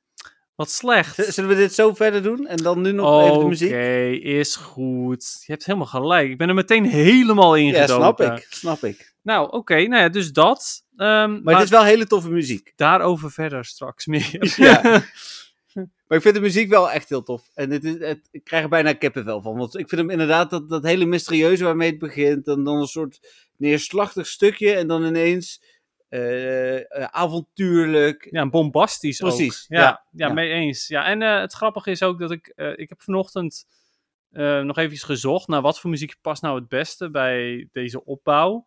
Wat slecht. Z- Zullen we dit zo verder doen? En dan nu nog even de Oké, muziek? is goed. Je hebt helemaal gelijk. Ik ben er meteen helemaal Ja, ingedoken. snap ik. Snap ik. Nou, oké, nou ja, dus dat. Ehm, Maar, het is wel hele toffe muziek. daarover verder straks meer. Ja. Maar ik vind de muziek wel echt heel tof. En het is, het, ik krijg er bijna kippenvel van. Want ik vind hem inderdaad dat, dat hele mysterieuze waarmee het begint. En dan een soort neerslachtig stukje. En dan ineens avontuurlijk. Ja, bombastisch Precies, ook. Ja, ja, ja, ja. mee eens. Ja, en eh, het grappige is ook dat ik... eh, ik heb vanochtend eh, nog even gezocht naar wat voor muziek past nou het beste bij deze opbouw.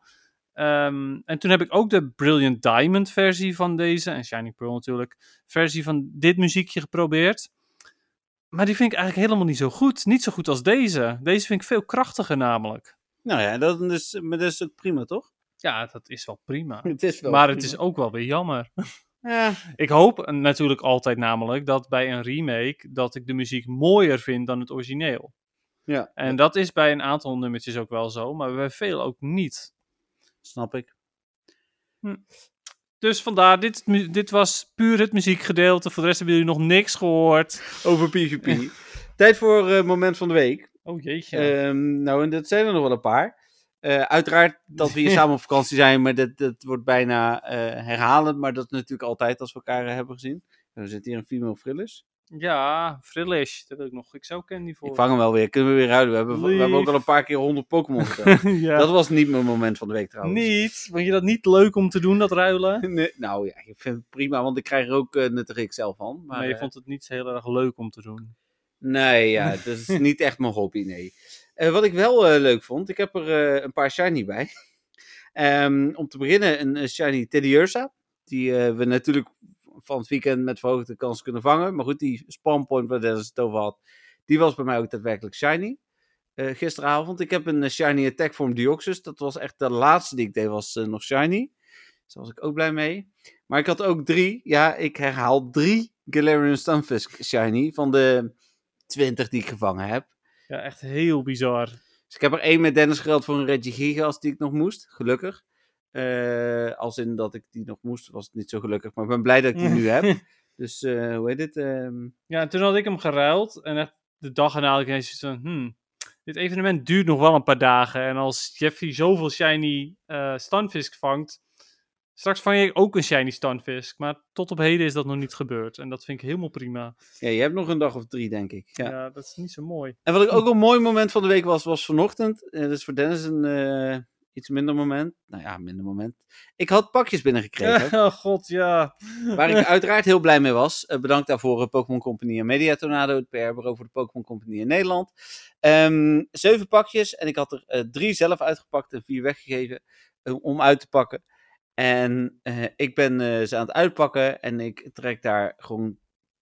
Ehm, en toen heb ik ook de Brilliant Diamond versie van deze, en Shining Pearl natuurlijk, versie van dit muziekje geprobeerd. Maar die vind ik eigenlijk helemaal niet zo goed. Niet zo goed als deze. Deze vind ik veel krachtiger namelijk. Nou ja, dat is, maar dat is ook prima, toch? Ja, dat is wel prima. Het is wel maar prima. het is ook wel weer jammer. Ja, Ik hoop natuurlijk altijd namelijk dat bij een remake dat ik de muziek mooier vind dan het origineel. ja, En dat is bij een aantal nummertjes ook wel zo, maar bij veel ook niet. snap ik. Dus vandaar, dit, dit was puur het muziekgedeelte. Voor de rest hebben jullie nog niks gehoord. Over PvP. Tijd voor eh, moment van de week. Oh jeetje. Ehm, nou, en dat zijn er nog wel een paar. Eh, uiteraard dat we hier samen op vakantie zijn, maar dat, dat wordt bijna eh, herhalend. Maar dat is natuurlijk altijd als we elkaar eh, hebben gezien. We zitten hier een female frillers. Ja, Frillish, dat wil ik nog. Ik zou Candy voor. Ik vang hem wel weer. Kunnen we weer ruilen? We hebben, we hebben ook al een paar keer 100 Pokémon gedaan. ja. Dat was niet mijn moment van de week trouwens. Niet? Vond je dat niet leuk om te doen, dat ruilen? Nee, nou ja, ik vind het prima, want ik krijg er ook uh, nuttig zelf van. Maar, Maar je vond het niet heel erg leuk om te doen. Nee, ja, dat is niet echt mijn hobby, nee. Eh, wat ik wel eh, leuk vond, ik heb er eh, een paar shiny bij. Ehm, om te beginnen een shiny Teddiursa, die eh, we natuurlijk van het weekend met verhoogde kans kunnen vangen. Maar goed, die spawn point waar Dennis het over had, die was bij mij ook daadwerkelijk shiny. gisteravond. Ik heb een shiny attack vorm Deoxys. Dat was echt de laatste die ik deed, was nog shiny. Daar was ik ook blij mee. Maar ik had ook drie, ja, ik herhaal drie Galarian Stunfisk shiny van de 20 die ik gevangen heb. Ja, echt heel bizar. Dus ik heb er één met Dennis gereld voor een Reggie Gigas die ik nog moest, gelukkig. Eh, als in dat ik die nog moest, was het niet zo gelukkig. Maar ik ben blij dat ik die nu heb. Dus eh, hoe heet het? ehm, Ja, en toen had ik hem geruild. En echt de dag erna had ik ineens van... Hmm, dit evenement duurt nog wel een paar dagen. En als Jeffrey zoveel shiny Stunfisk vangt... Straks vang ik ook een shiny Stunfisk. Maar tot op heden is dat nog niet gebeurd. En dat vind ik helemaal prima. ja, je hebt nog een dag of drie, denk ik. Ja. Ja, dat is niet zo mooi. En wat ik ook een mooi moment van de week was, was vanochtend. Eh, dat is voor Dennis een eh, iets minder moment. Nou ja, minder moment. Ik had pakjes binnengekregen. oh god, ja. Waar ik uiteraard heel blij mee was. Eh, bedankt daarvoor Pokémon Company en Media Tornado, het PR-bureau voor de Pokémon Company in Nederland. Ehm, zeven pakjes en ik had er drie zelf uitgepakt en vier weggegeven om uit te pakken. En eh, ik ben eh, ze aan het uitpakken en ik trek daar gewoon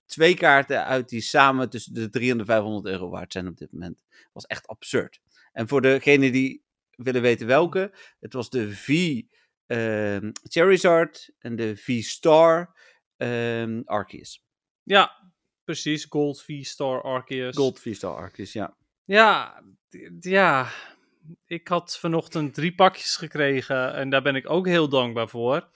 twee kaarten uit die samen tussen de 300 en de 500 euro waard zijn op dit moment. Dat was echt absurd. En voor degenen die willen weten welke, het was de V ehm Charizard en de V-Star ehm Arceus. Ja, precies. Gold V-Star Arceus. Gold V-Star Arceus, ja. Ja, ja. Ik had vanochtend drie pakjes gekregen en daar ben ik ook heel dankbaar voor.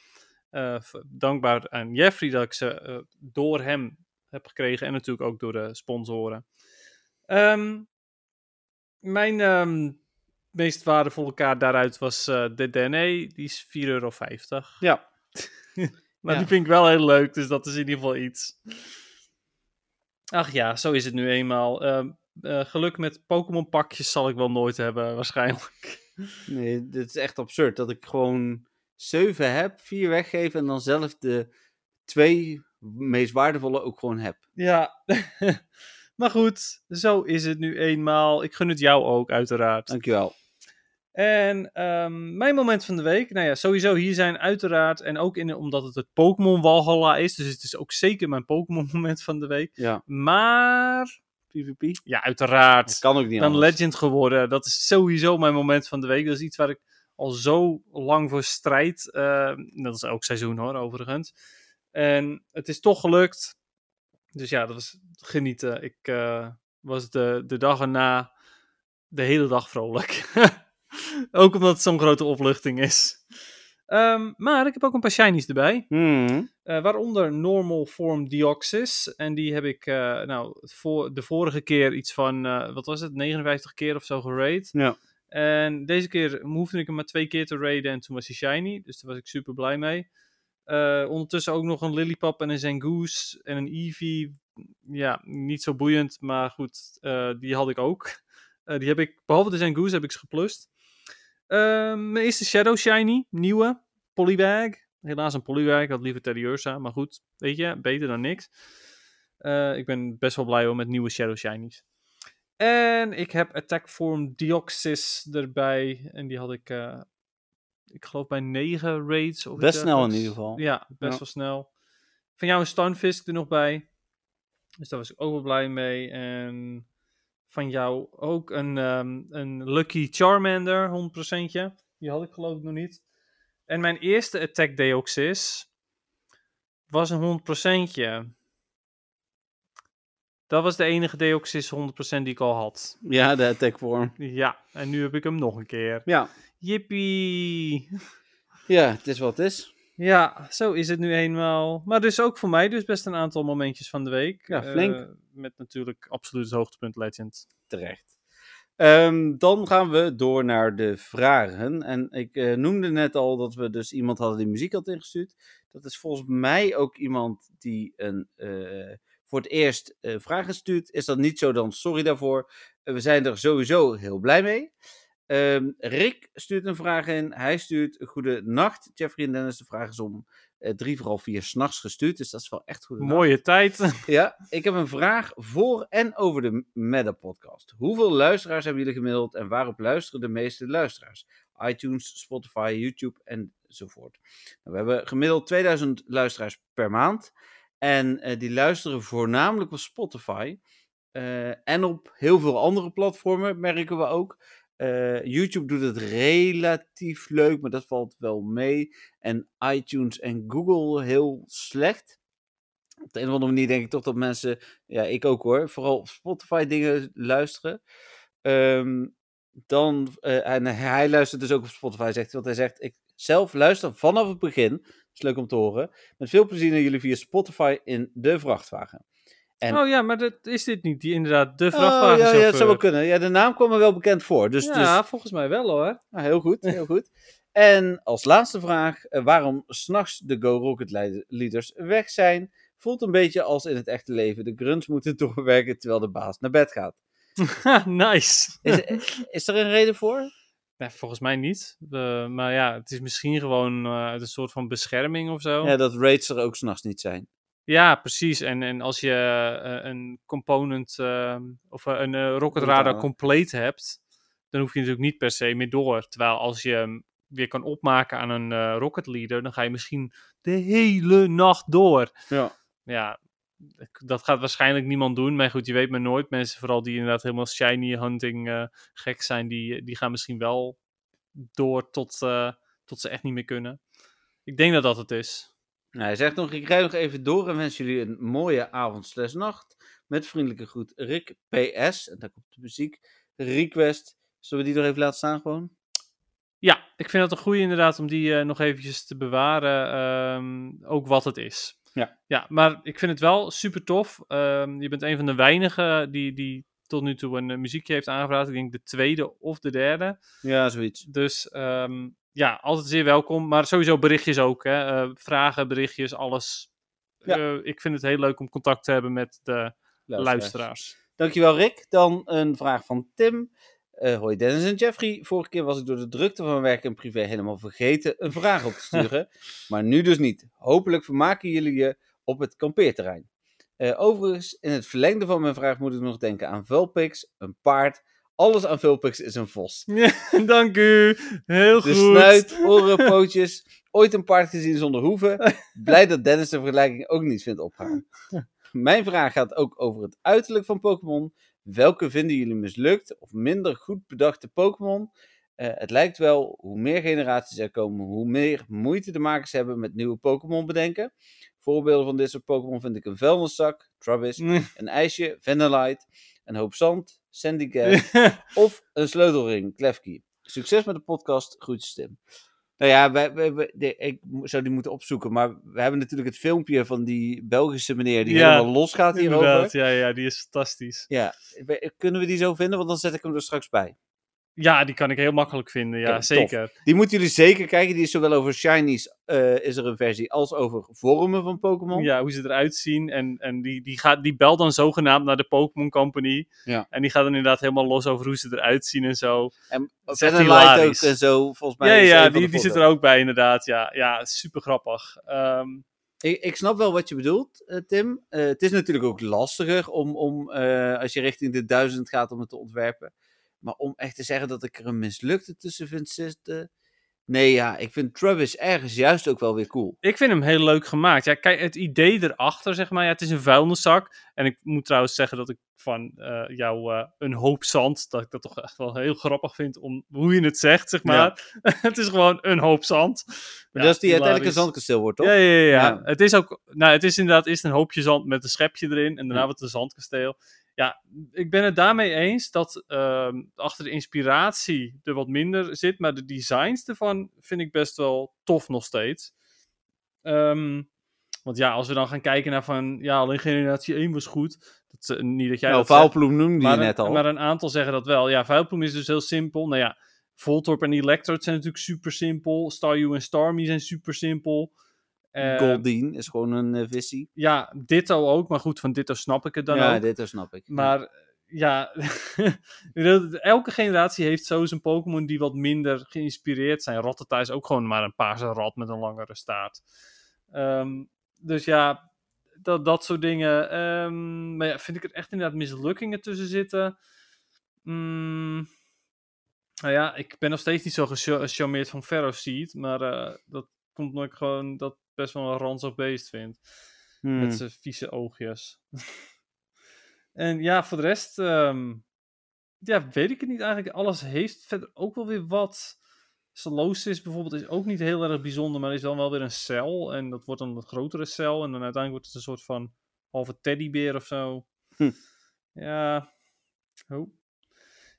Eh, dankbaar aan Jeffrey dat ik ze eh, door hem heb gekregen en natuurlijk ook door de sponsoren. Ehm, mijn ehm, meest waardevolle kaart daaruit was eh, de DNA, die is 4,50 euro. Ja, Maar Ja. die vind ik wel heel leuk, dus dat is in ieder geval iets. Ach ja, zo is het nu eenmaal. Ehm, eh, geluk met Pokémon pakjes zal ik wel nooit hebben, waarschijnlijk. nee, dit is echt absurd. Dat ik gewoon zeven heb, vier weggeven en dan zelf de twee meest waardevolle ook gewoon heb. Ja, maar goed, zo is het nu eenmaal. Ik gun het jou ook, uiteraard. Dankjewel. En ehm, mijn moment van de week, nou ja, sowieso hier zijn uiteraard, en ook in, omdat het het Pokémon Walhalla is, dus het is ook zeker mijn Pokémon moment van de week. Ja, Maar, PvP. ja, uiteraard. Dat kan ook niet dan anders. Legend geworden. Dat is sowieso mijn moment van de week. Dat is iets waar ik al zo lang voor strijd. Eh, dat is elk seizoen hoor, overigens. En het is toch gelukt. Dus ja, dat was genieten. Ik eh, was de, de dag erna de hele dag vrolijk. ook omdat het zo'n grote opluchting is. Ehm, maar ik heb ook een paar shinies erbij. Hmm. Eh, waaronder Normal Form Deoxys. En die heb ik eh, nou, voor, de vorige keer iets van, eh, wat was het, 59 keer of zo geraid. Ja. En deze keer hoefde ik hem maar twee keer te raiden en toen was hij shiny. Dus daar was ik super blij mee. Ondertussen ook nog een Lillipup en een Zangoose en een Eevee. Ja, niet zo boeiend, maar goed, die had ik ook. Die heb ik, behalve de Zangoose, heb ik ze geplust. Ehm, mijn eerste Shadow Shiny, nieuwe, Polywag. Helaas een Polywag, ik had liever Teddiursa, maar goed, weet je, beter dan niks. Eh, ik ben best wel blij hoor, met nieuwe Shadow Shinies. En ik heb Attack Form Deoxys erbij. En die had ik, eh, ik geloof bij 9 raids. Of Best snel in ieder geval. Ja, best Ja. wel snel. Van jou een Stunfisk er nog bij. Dus daar was ik ook wel blij mee. En van jou ook een, ehm, een Lucky Charmander, 100%. Die had ik geloof ik nog niet. En mijn eerste Attack Deoxys was een 100%. Dat was de enige Deoxys 100% die ik al had. Ja, de attack vorm. Ja, en nu heb ik hem nog een keer. Ja. Jippie! ja, het is wat het is. Ja, zo is het nu eenmaal. Maar dus ook voor mij dus best een aantal momentjes van de week. Ja, flink. Eh, met natuurlijk absoluut het hoogtepunt Legend. Terecht. Ehm, dan gaan we door naar de vragen. En ik eh, noemde net al dat we dus iemand hadden die muziek had ingestuurd. Dat is volgens mij ook iemand die een eh, voor het eerst vragen stuurt. Is dat niet zo, dan sorry daarvoor. We zijn er sowieso heel blij mee. Ehm, Rick stuurt een vraag in. Hij stuurt goede nacht. Jeffrey en Dennis, de vraag is om eh, drie, vooral vier s'nachts gestuurd. Dus dat is wel echt goed. Mooie tijd. Ja, ik heb een vraag voor en over de Meta-podcast. Hoeveel luisteraars hebben jullie gemiddeld en waarop luisteren de meeste luisteraars? iTunes, Spotify, YouTube enzovoort. Nou, we hebben gemiddeld 2000 luisteraars per maand. En eh, die luisteren voornamelijk op Spotify. Eh, en op heel veel andere platformen merken we ook. Eh, YouTube doet het relatief leuk, maar dat valt wel mee. En iTunes en Google heel slecht. Op de een of andere manier denk ik toch dat mensen, ja, ik ook hoor, vooral op Spotify dingen luisteren. Ehm, dan, eh, en hij luistert dus ook op Spotify, zegt hij, want hij zegt, ik zelf luister vanaf het begin, dat is leuk om te horen, met veel plezier naar jullie via Spotify in de vrachtwagen. En- Oh ja, maar dat, is dit niet die, inderdaad de Oh, vrachtwagen? ja, ja, dat zou wel kunnen. Ja, de naam kwam me wel bekend voor. Dus, ja, dus volgens mij wel hoor. nou, heel goed, heel goed. En als laatste vraag, eh, waarom s'nachts de Go Rocket leaders weg zijn. Voelt een beetje als in het echte leven de grunts moeten doorwerken terwijl de baas naar bed gaat. nice. Is, is er een reden voor? Nee, volgens mij niet. Eh, maar ja, het is misschien gewoon eh, uit een soort van bescherming of zo. Ja, dat raids er ook s'nachts niet zijn. Ja, precies. En, en als je eh, een component eh, of eh, een eh, rocket radar compleet hebt, dan hoef je natuurlijk niet per se meer door. Terwijl als je hem weer kan opmaken aan een eh, rocket leader, dan ga je misschien de hele nacht door. Ja. Ja, dat gaat waarschijnlijk niemand doen. Maar goed, je weet maar nooit. Mensen vooral die inderdaad helemaal shiny hunting eh, gek zijn, die, die gaan misschien wel door tot, eh, tot ze echt niet meer kunnen. Ik denk dat dat het is. Nou, hij zegt nog, ik rijd nog even door en wens jullie een mooie avond slash nacht. Met vriendelijke groet Rick PS. En daar komt de muziek. Request. Zullen we die nog even laten staan gewoon? Ja, ik vind het een goede inderdaad om die eh, nog eventjes te bewaren. ehm, ook wat het is. Ja. Ja, maar ik vind het wel super tof. Ehm, je bent een van de weinigen die, die tot nu toe een eh, muziekje heeft aangevraagd. Ik denk de tweede of de derde. Ja, zoiets. Dus ehm, ja, altijd zeer welkom. Maar sowieso berichtjes ook. Hè? Eh, vragen, berichtjes, alles. Ja. Eh, ik vind het heel leuk om contact te hebben met de luisteraars. Dankjewel Rick. Dan een vraag van Tim. Eh hoi Dennis en Jeffrey. Vorige keer was ik door de drukte van werk en privé helemaal vergeten een vraag op te sturen. maar nu dus niet. Hopelijk vermaken jullie je op het kampeerterrein. Overigens, in het verlengde van mijn vraag moet ik nog denken aan Vulpix, een paard. Alles aan Vulpix is een vos. Dank u. Heel De goed. snuit, oren, pootjes. Ooit een paard gezien zonder hoeven. Blij dat Dennis de vergelijking ook niet vindt opgaan. Mijn vraag gaat ook over het uiterlijk van Pokémon. Welke vinden jullie mislukt of minder goed bedachte Pokémon? Eh, het lijkt wel, hoe meer generaties er komen, hoe meer moeite de makers hebben met nieuwe Pokémon bedenken. Voorbeelden van dit soort Pokémon vind ik een vuilniszak, Travis, een ijsje, Vanillite, een hoop zand, Sandygast of een sleutelring, Klefki. Succes met de podcast, groetjes Tim. Nou ja, wij, wij- ik zou die moeten opzoeken, maar we hebben natuurlijk het filmpje van die Belgische meneer die Ja, helemaal los gaat hierover. Ja, ja, die is fantastisch. Ja, kunnen we die zo vinden? Want dan zet ik hem er straks bij. Ja, die kan ik heel makkelijk vinden. Ja, tof. zeker. Die moeten jullie zeker kijken. Die is zowel over shinies eh, is er een versie, als over vormen van Pokémon. Ja, hoe ze eruit zien. En, en die, die, gaat, die belt dan zogenaamd naar de Pokémon Company. Ja. En die gaat dan inderdaad helemaal los over hoe ze eruit zien en zo. En is echt Vanillite ook en zo, volgens mij. Ja, ja die, die zit er ook bij inderdaad. Ja, ja super grappig. Ehm, Ik, ik snap wel wat je bedoelt, eh, Tim. Eh, het is natuurlijk ook lastiger om, om eh, als je richting de duizend gaat, om het te ontwerpen. Maar om echt te zeggen dat ik er een mislukte tussen vind zitten. Nee, ja, ik vind Travis ergens juist ook wel weer cool. ik vind hem heel leuk gemaakt. Ja, kijk, het idee erachter, zeg maar. Ja, het is een vuilniszak. En ik moet trouwens zeggen dat ik van eh, jou eh, een hoop zand, dat ik dat toch echt wel heel grappig vind om hoe je het zegt, zeg maar. het is gewoon een hoop zand. Maar Ja, dat is die uiteindelijk een zandkasteel wordt, toch? Ja, ja, ja, ja. Ja. Het is ook, nou, het is inderdaad eerst een hoopje zand met een schepje erin en daarna Ja. wordt het een zandkasteel. Ja, ik ben het daarmee eens dat ehm, achter de inspiratie er wat minder zit, maar de designs ervan vind ik best wel tof nog steeds. Ehm, want ja, als we dan gaan kijken naar van, ja, alleen generatie 1 was goed. Dat, eh, niet dat jij nou, dat zegt, noemde je maar, net een, al. maar een aantal zeggen dat wel. Ja, Vuilploem is dus heel simpel. Nou ja, Voltorb en Electrode zijn natuurlijk super simpel. Staryu en Starmie zijn super simpel. Eh, Goldeen is gewoon een eh, visie. Ja, Ditto ook, maar goed, van Ditto snap ik het dan ja, ook. dit snap ik. Maar ja, ik bedoel, elke generatie heeft zo zijn Pokémon die wat minder geïnspireerd zijn. Rattata is ook gewoon maar een paarse rat met een langere staart. Ehm, dus ja, dat, dat soort dingen. Ehm, maar ja, vind ik er echt inderdaad mislukkingen tussen zitten? Mm, nou ja, ik ben nog steeds niet zo gecha- gecharmeerd van Ferroseed. Maar eh, dat komt ik gewoon dat best wel een ranzig beest vind. Hmm. Met zijn vieze oogjes. en ja, voor de rest, ehm, ja, weet ik het niet eigenlijk. Alles heeft verder ook wel weer wat. Solosis bijvoorbeeld is ook niet heel erg bijzonder, maar is dan wel weer een cel. En dat wordt dan een grotere cel. En dan uiteindelijk wordt het een soort van halve teddybeer of zo. Hm. Ja. Oh.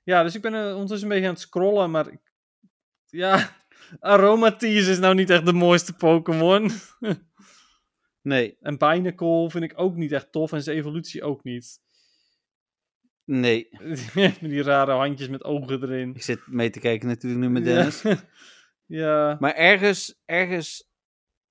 Ja, dus ik ben eh, ondertussen een beetje aan het scrollen, maar ik- ja, Aromatisse is nou niet echt de mooiste Pokémon. Nee, En Binacle vind ik ook niet echt tof en zijn evolutie ook niet. nee. Met die rare handjes met ogen erin. Ik zit mee te kijken natuurlijk nu met Dennis. Ja. ja. Maar ergens, ergens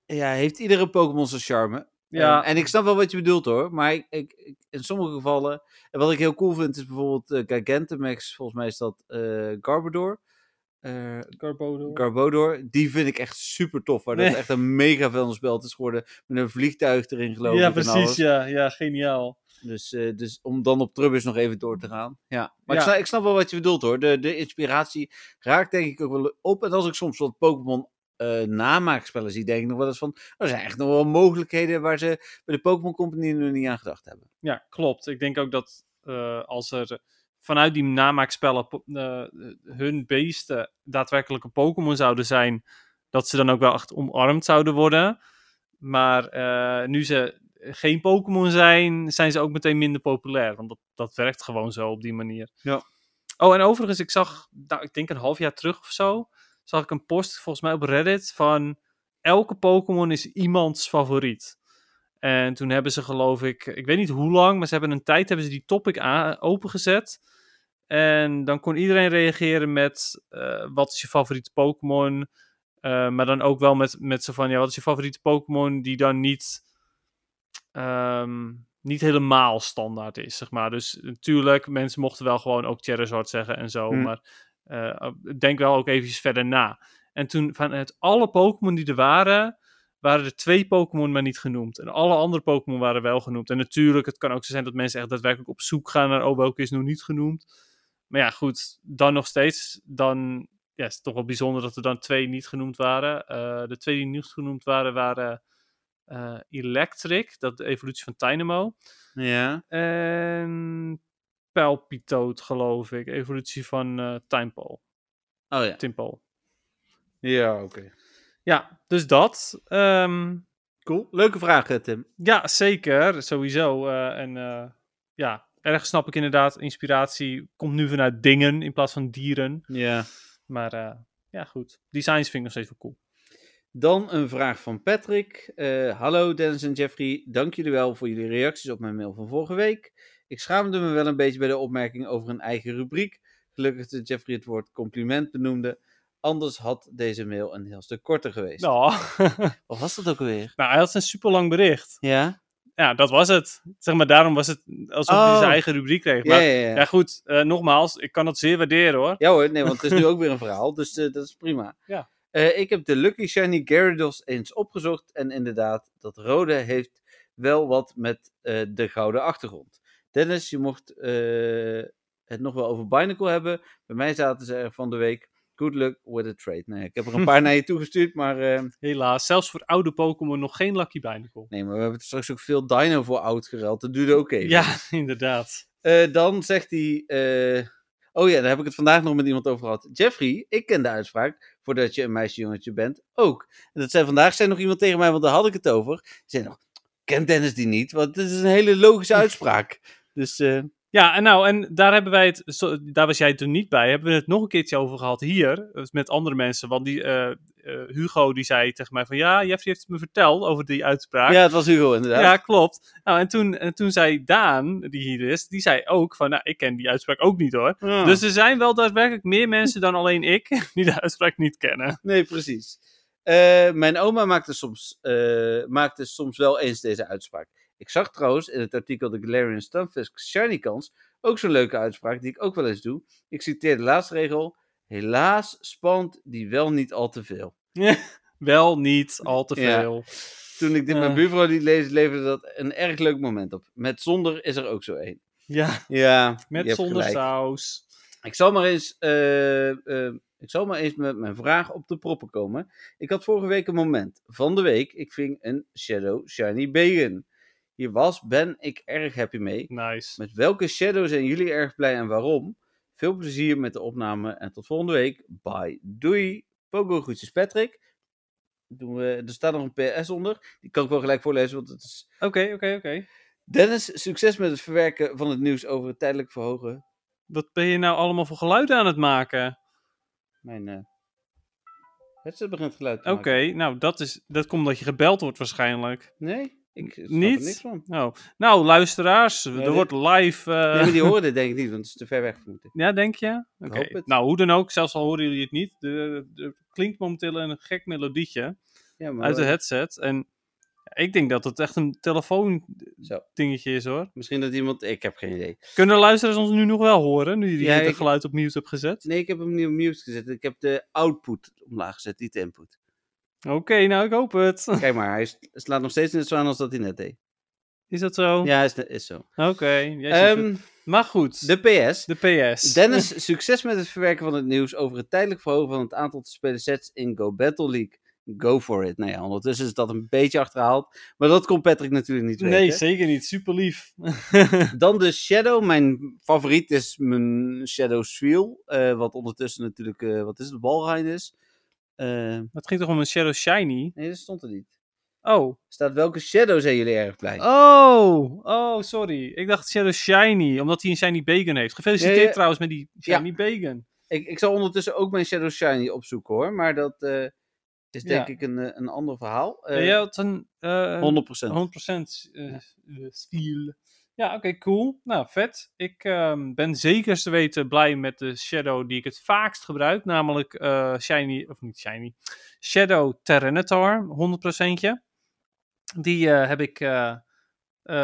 ja, heeft iedere Pokémon zijn charme. Ja. En, en ik snap wel wat je bedoelt hoor. Maar ik, ik, ik- in sommige gevallen. En wat ik heel cool vind is bijvoorbeeld eh, Gigantamax. Volgens mij is dat eh Garbodor. Eh, Garbodor. Garbodor. Die vind ik echt super tof. Dat Nee. is echt een mega vuilnisspel. Het is geworden met een vliegtuig erin geloof ja, ik. en alles. precies. Ja, ja, geniaal. Dus, eh, dus om dan op Trubbis nog even door te gaan. Ja. Maar Ja. Ik, snap, ik snap wel wat je bedoelt hoor. De, de inspiratie raakt denk ik ook wel op. En als ik soms wat Pokémon eh namaakspellen zie, denk ik nog wel eens van... "Oh, Er zijn echt nog wel mogelijkheden waar ze bij de Pokémon Company nog niet aan gedacht hebben. Ja, klopt. Ik denk ook dat als er vanuit die namaakspellen eh, hun beesten daadwerkelijke Pokémon zouden zijn, dat ze dan ook wel echt omarmd zouden worden. Maar eh, nu ze geen Pokémon zijn, zijn ze ook meteen minder populair. Want dat, dat werkt gewoon zo op die manier. Ja. Oh, en overigens, ik zag, nou, ik denk een half jaar terug of zo, zag ik een post volgens mij op Reddit van elke Pokémon is iemands favoriet. En toen hebben ze geloof ik, ik weet niet hoe lang, maar ze hebben een tijd hebben ze die topic opengezet. En dan kon iedereen reageren met eh, wat is je favoriete Pokémon? Eh, maar dan ook wel met, met zo van, ja, wat is je favoriete Pokémon die dan niet, ehm, niet helemaal standaard is, zeg maar. Dus natuurlijk, mensen mochten wel gewoon ook Charizard zeggen en zo, Hmm. maar eh, denk wel ook eventjes verder na. En toen, vanuit alle Pokémon die er waren, waren er twee Pokémon maar niet genoemd. En alle andere Pokémon waren wel genoemd. En natuurlijk, het kan ook zo zijn dat mensen echt daadwerkelijk op zoek gaan naar, oh, welke is nog niet genoemd. Maar ja, goed, dan nog steeds, dan ja, is het toch wel bijzonder dat er dan twee niet genoemd waren. Eh, de twee die niet genoemd waren, waren eh, Electric, dat de evolutie van Dynamo. Ja. En Palpitoad, geloof ik, evolutie van eh Timepole. Oh ja. Timpole. Ja, oké. Ja, dus dat. Ehm, Cool. Leuke vraag, eh, Tim. Ja, zeker. Sowieso. eh, en eh, ja, ergens snap ik inderdaad, inspiratie komt nu vanuit dingen in plaats van dieren. Ja. Maar ja, goed. Designs vind ik nog steeds wel cool. Dan een vraag van Patrick. Hallo Dennis en Jeffrey, dank jullie wel voor jullie reacties op mijn mail van vorige week. Ik schaamde me wel een beetje bij de opmerking over een eigen rubriek. Gelukkig dat Jeffrey het woord compliment benoemde. Anders had deze mail een heel stuk korter geweest. Nou, Of was dat ook alweer? nou, hij had een super lang bericht. Ja? Ja, dat was het. Zeg maar, daarom was het alsof hij Oh. zijn eigen rubriek kreeg. Ja, Maar ja, ja, ja. goed. eh, nogmaals, ik kan dat zeer waarderen hoor. Ja hoor, nee, want het is nu ook weer een verhaal, dus eh, dat is prima. Ja. Eh, ik heb de Lucky Shiny Gyarados eens opgezocht en inderdaad, dat rode heeft wel wat met de gouden achtergrond. Dennis, je mocht het nog wel over Binacle hebben. Bij mij zaten ze er van de week. Good luck with a trade. Nee, ik heb er een paar naar je toegestuurd, maar eh, Helaas, zelfs voor oude Pokémon nog geen Lucky Binacle. nee, maar we hebben straks ook veel Dino voor oud gereld. Dat duurde ook even. Ja, inderdaad. Eh, dan zegt hij. eh, oh ja, daar heb ik het vandaag nog met iemand over gehad. Jeffrey, ik ken de uitspraak. Voordat je een meisjejongetje bent, ook. En dat zei vandaag zei nog iemand tegen mij, want daar had ik het over. Die zei nog: Kent Dennis die niet? Want dit is een hele logische uitspraak. Dus eh, Ja, en nou, en daar hebben wij het, zo- daar was jij toen niet bij, hebben we het nog een keertje over gehad hier, dus met andere mensen. Want die, eh, eh, Hugo die zei tegen mij van, ja, Jeffrey heeft het me verteld over die uitspraak. ja, het was Hugo inderdaad. Ja, klopt. Nou, en toen, en toen zei Daan, die hier is, die zei ook van, nou, ik ken die uitspraak ook niet hoor. Ja. Dus er zijn wel daadwerkelijk meer mensen dan alleen ik die de uitspraak niet kennen. Nee, precies. Eh, mijn oma maakte soms, maakte soms wel eens deze uitspraak. Ik zag trouwens in het artikel de Galarian Stunfisk Shiny Kans ook zo'n leuke uitspraak die ik ook wel eens doe. Ik citeer de laatste regel. Helaas spant die wel niet al te veel. Wel niet al te Ja. veel. Toen ik dit Eh. mijn buurvrouw liet lezen, leverde dat een erg leuk moment op. Met zonder is er ook zo één. Ja, Ja, met zonder saus. Ik zal maar eens, eh, eh, ik zal maar eens met mijn vraag op de proppen komen. Ik had vorige week een moment. Van de week, ik ving een Shadow Shiny Bacon. Hier was, ben ik erg happy mee. Nice. Met welke Shadow zijn jullie erg blij en waarom? Veel plezier met de opname en tot volgende week. Bye. Doei. Pogo groetjes Patrick. Doen we, er staat nog een PS onder. Die kan ik wel gelijk voorlezen, want het is... Oké, oké, oké. Dennis, succes met het verwerken van het nieuws over het tijdelijk verhogen. Wat ben je nou allemaal voor geluiden aan het maken? Mijn eh headset begint geluid te Oké, maken. nou dat, is, dat komt omdat je gebeld wordt waarschijnlijk. Nee, ik Niet? er niks van. Oh. Nou, luisteraars, er wordt live... Nee, maar die horen denk ik niet, want het is te ver weg ik. Ja, denk je? Oké. Nou, hoe dan ook, zelfs al horen jullie het niet. Er klinkt momenteel een gek melodietje Ja, maar uit de headset. En ik denk dat het echt een telefoon Zo. dingetje is hoor. Misschien dat iemand... Ik heb geen idee. Kunnen luisteraars ons nu nog wel horen, nu je Ja, het ik- geluid op mute hebt gezet? Nee, ik heb hem niet op mute gezet. Ik heb de output omlaag gezet, niet de input. Oké, nou ik hoop het. Kijk maar, hij slaat nog steeds net zo aan als dat hij net deed. Is dat zo? Ja, is, is zo. Oké. Ehm, maar goed, de PS. de PS. Dennis, succes met het verwerken van het nieuws over het tijdelijk verhogen van het aantal te spelen sets in Go Battle League. Go for it. Nou ja, ondertussen is dat een beetje achterhaald. Maar dat kon Patrick natuurlijk niet weten. Nee, zeker niet. Super lief. Dan de Shadow. Mijn favoriet is mijn Shadow Sweel. eh, wat ondertussen natuurlijk, eh, wat is het, Balrijn is. Eh, het ging toch om een Shadow Shiny? nee, dat stond er niet. Oh. Staat welke Shadow zijn jullie erg blij? Oh, oh, sorry. Ik dacht Shadow Shiny, omdat hij een Shiny Bacon heeft. Gefeliciteerd Ja, ja. trouwens met die Shiny Bacon. Ik, ik zal ondertussen ook mijn Shadow Shiny opzoeken hoor. Maar dat eh, is denk Ja. ik een, eh, een ander verhaal. Ja, Eh, jij had een... eh, 100%. 100% eh, eh, stiel. Ja, oké, cool. Nou, vet. Ik ehm, ben zeker te weten blij met de Shadow die ik het vaakst gebruik. Namelijk eh, Shiny, of niet Shiny, Shadow Tyranitar, 100%. Die eh, heb ik eh,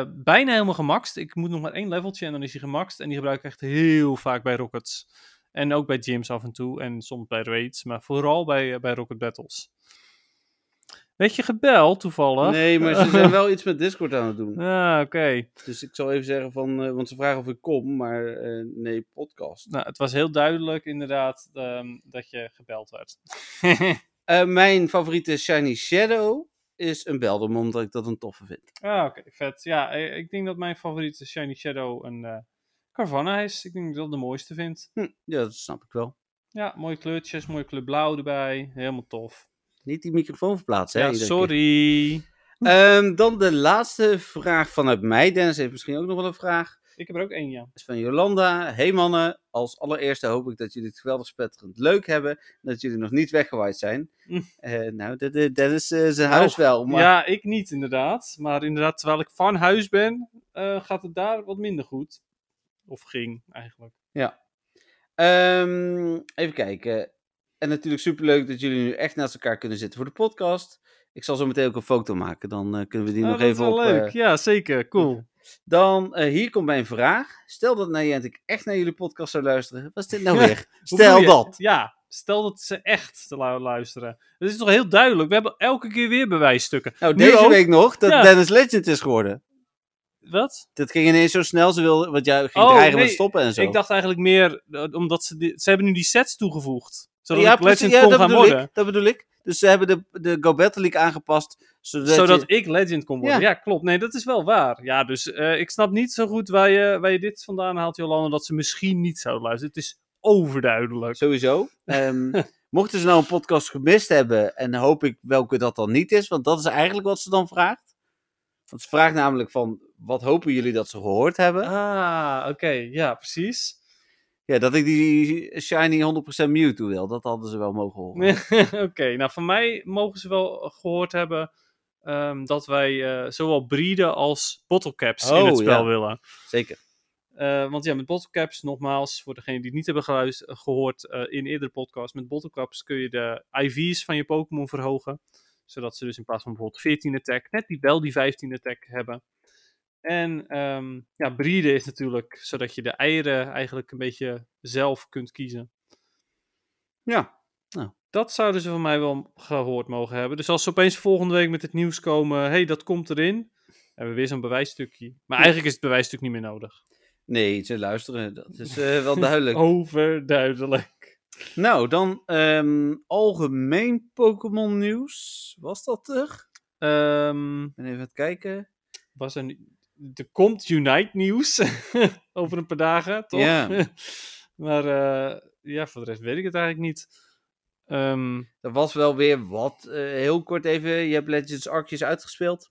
bijna helemaal gemaxt. Ik moet nog maar één leveltje en dan is hij gemaxt. En die gebruik ik echt heel vaak bij Rockets. En ook bij gyms af en toe. En soms bij raids. Maar vooral bij, bij Rocket Battles. Weet je gebeld toevallig? Nee, maar ze zijn wel iets met Discord aan het doen. Ah, oké. Dus ik zal even zeggen van, eh, want ze vragen of ik kom, maar eh, nee, podcast. Nou, het was heel duidelijk inderdaad ehm, dat je gebeld werd. Eh, mijn favoriete Shiny Shadow is een Beldum, omdat ik dat een toffe vind. ah, oké, vet. Ja, ik denk dat mijn favoriete Shiny Shadow een Carvanha is. Ik denk dat ik dat de mooiste vind. Hm, ja, dat snap ik wel. Ja, mooie kleurtjes, mooie kleur blauw erbij. Helemaal tof. Niet die microfoon verplaatsen, hè? ja, keer. sorry. Ehm, dan de laatste vraag vanuit mij. Dennis heeft misschien ook nog wel een vraag. Ik heb er ook één, ja. is van Jolanda. Hey mannen, als allereerste hoop ik dat jullie het geweldig spetterend leuk hebben. En dat jullie nog niet weggewaaid zijn. Eh, nou, de, Dennis eh, zijn huis Oh, wel. Maar... Ja, ik niet inderdaad. Maar inderdaad, terwijl ik van huis ben, eh, gaat het daar wat minder goed. Of ging, eigenlijk. Ehm, even kijken. En natuurlijk superleuk dat jullie nu echt naast elkaar kunnen zitten voor de podcast. Ik zal zo meteen ook een foto maken. Dan eh, kunnen we die Oh, nog dat is even wel op. leuk. eh, Ja, zeker. Cool. dan, eh, hier komt mijn vraag. Stel dat Niantic echt naar jullie podcast zou luisteren. Wat is dit nou weer? Stel dat. Ja, stel dat ze echt te lu- luisteren. Dat is toch heel duidelijk. We hebben elke keer weer bewijsstukken. Nou, Nu deze ook. week nog dat Ja. Dennis Legend is geworden. Wat? Dat ging ineens zo snel. Ze wilde, want jij ging Oh, dreigen met nee, stoppen en zo. Ik dacht eigenlijk meer, eh, omdat ze, die- ze hebben nu die sets toegevoegd. Zodat ja, Legend ja, kon dat gaan bedoel worden. ik. Dat bedoel ik. Dus ze hebben de, de Go Battle League aangepast. Zodat, Zodat je- ik Legend kon worden. Ja. klopt. Nee, dat is wel waar. Ja, dus eh, ik snap niet zo goed waar je, waar je dit vandaan haalt, Jolanda, dat ze misschien niet zouden luisteren. Het is overduidelijk. Sowieso. Ehm, mochten ze nou een podcast gemist hebben, en hoop ik welke dat dan niet is, want dat is eigenlijk wat ze dan vraagt. Want ze vraagt namelijk van, wat hopen jullie dat ze gehoord hebben? Ah, oké. Ja, precies. Ja, dat ik die Shiny 100% Mewtwo wil, dat hadden ze wel mogen horen. Oké, nou van mij mogen ze wel gehoord hebben ehm, dat wij eh, zowel breeden als bottlecaps in Oh, het spel ja. willen. Zeker. Eh, want ja, met bottlecaps, nogmaals, voor degenen die het niet hebben gehoord eh, in eerdere podcasts, met bottlecaps kun je de IV's van je Pokémon verhogen. Zodat ze dus in plaats van bijvoorbeeld 14 attack, net die wel die 15 attack hebben. En ehm, ja, breeden is natuurlijk zodat je de eieren eigenlijk een beetje zelf kunt kiezen. Ja. Dat zouden ze van mij wel gehoord mogen hebben. Dus als ze opeens volgende week met het nieuws komen, hey, dat komt erin, hebben we weer zo'n bewijsstukje. Maar eigenlijk is het bewijsstuk niet meer nodig. Nee, ze luisteren. Dat is eh, wel duidelijk. Overduidelijk. Nou, dan ehm, algemeen Pokémon nieuws. Was dat er? Ehm, Ik ben even aan het kijken. was er, er komt Unite nieuws over een paar dagen, toch? Ja. maar eh, ja, voor de rest weet ik het eigenlijk niet. Ehm, Er was wel weer wat. eh, heel kort even. Je hebt Legends Arceus uitgespeeld.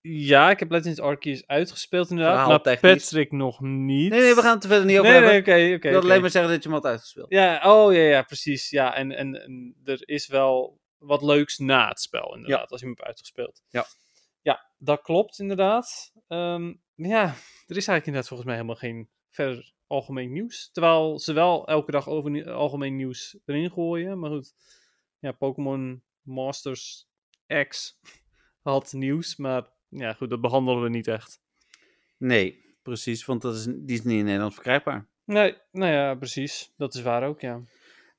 Ja, ik heb Legends Arceus uitgespeeld inderdaad, maar. Patrick nog niet. Nee, nee, we gaan het er verder niet over Nee, nee, hebben. oké, oké. ik wil alleen maar zeggen dat je hem had uitgespeeld. Ja, oh ja, ja, precies. Ja, en, en, en er is wel wat leuks na het spel, inderdaad, als je hem hebt uitgespeeld. Ja. Ja, dat klopt inderdaad. Ehm, ja, er is eigenlijk inderdaad volgens mij helemaal geen verder algemeen nieuws. Terwijl ze wel elke dag over algemeen nieuws erin gooien. Maar goed, ja, Pokémon Masters X had nieuws, maar ja, goed, dat behandelen we niet echt. Nee, precies. Want dat is, die is niet in Nederland verkrijgbaar. Nee, nou ja, precies. Dat is waar ook, ja.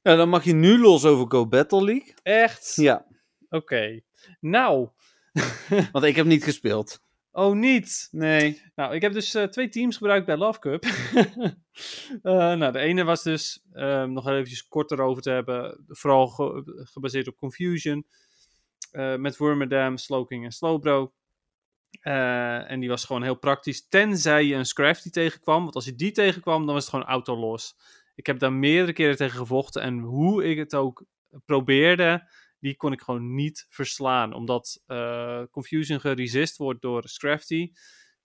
Nou, dan mag je nu los over Go Battle League. Echt? Ja, Oké. Nou. want ik heb niet gespeeld. oh, niet. Nee. Nou, ik heb dus eh, twee teams gebruikt bij Love Cup. Eh, nou, de ene was dus, ehm, nog eventjes kort erover te hebben, vooral ge- gebaseerd op Confusion. eh, met Wormadam, Slowking en Slowbro. Eh, en die was gewoon heel praktisch, tenzij je een Scrafty tegenkwam. Want als je die tegenkwam, dan was het gewoon auto-los. Ik heb daar meerdere keren tegen gevochten. En hoe ik het ook probeerde, die kon ik gewoon niet verslaan. Omdat eh, Confusion geresist wordt door Scrafty.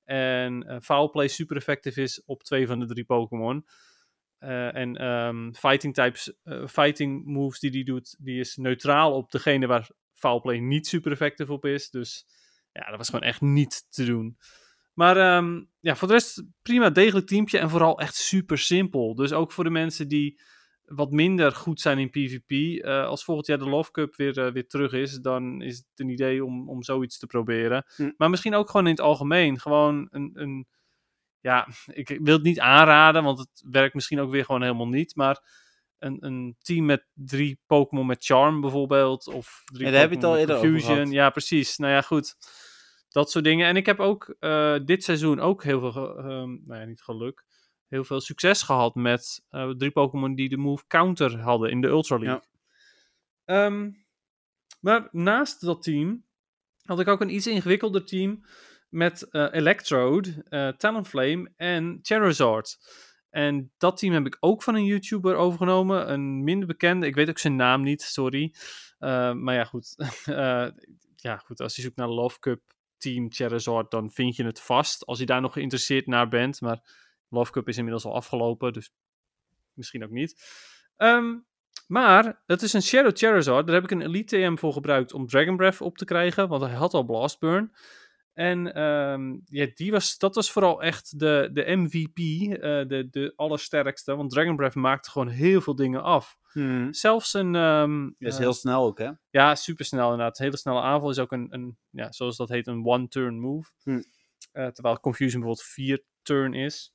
En eh Foul Play super effectief is op twee van de drie Pokémon. Eh, en ehm, fighting types, eh, fighting moves die die doet, die is neutraal op degene waar Foul Play niet super effectief op is. Dus ja, dat was gewoon echt niet te doen. Maar ehm, ja, voor de rest prima degelijk teampje en vooral echt super simpel. Dus ook voor de mensen die wat minder goed zijn in PvP. eh, als volgend jaar de Love Cup weer, eh, weer terug is, dan is het een idee om, om zoiets te proberen. Hm. Maar misschien ook gewoon in het algemeen. Gewoon een, een. Ja, ik wil het niet aanraden, want het werkt misschien ook weer gewoon helemaal niet. Maar een, een team met drie Pokémon met Charm bijvoorbeeld. Of drie Ja, daar heb je het al eerder gehad. Ja, precies. Nou ja, goed. Dat soort dingen. En ik heb ook eh, dit seizoen ook heel veel, ehm, nou ja, niet geluk, heel veel succes gehad met eh, drie Pokémon die de move counter hadden in de Ultra League. Ehm, maar naast dat team had ik ook een iets ingewikkelder team met eh, Electrode, eh Talonflame en Charizard. En dat team heb ik ook van een YouTuber overgenomen, een minder bekende, ik weet ook zijn naam niet, sorry. Maar ja, goed. Ja, goed, als je zoekt naar Love Cup Team Charizard, dan vind je het vast. Als je daar nog geïnteresseerd naar bent. Maar Love Cup is inmiddels al afgelopen, dus misschien ook niet. Ehm, maar het is een Shadow Charizard. Daar heb ik een Elite TM voor gebruikt om Dragon Breath op te krijgen, want hij had al Blast Burn. En ehm, ja, die was, dat was vooral echt de, de MVP, eh, de, de allersterkste. Want Dragon Breath maakte gewoon heel veel dingen af. Hm. Zelfs een... ehm, Dat is eh, heel snel ook, hè? ja, supersnel inderdaad. Hele snelle aanval is ook een, een ja, zoals dat heet, een one-turn move. Hm. Eh, terwijl Confusion bijvoorbeeld vier turn is.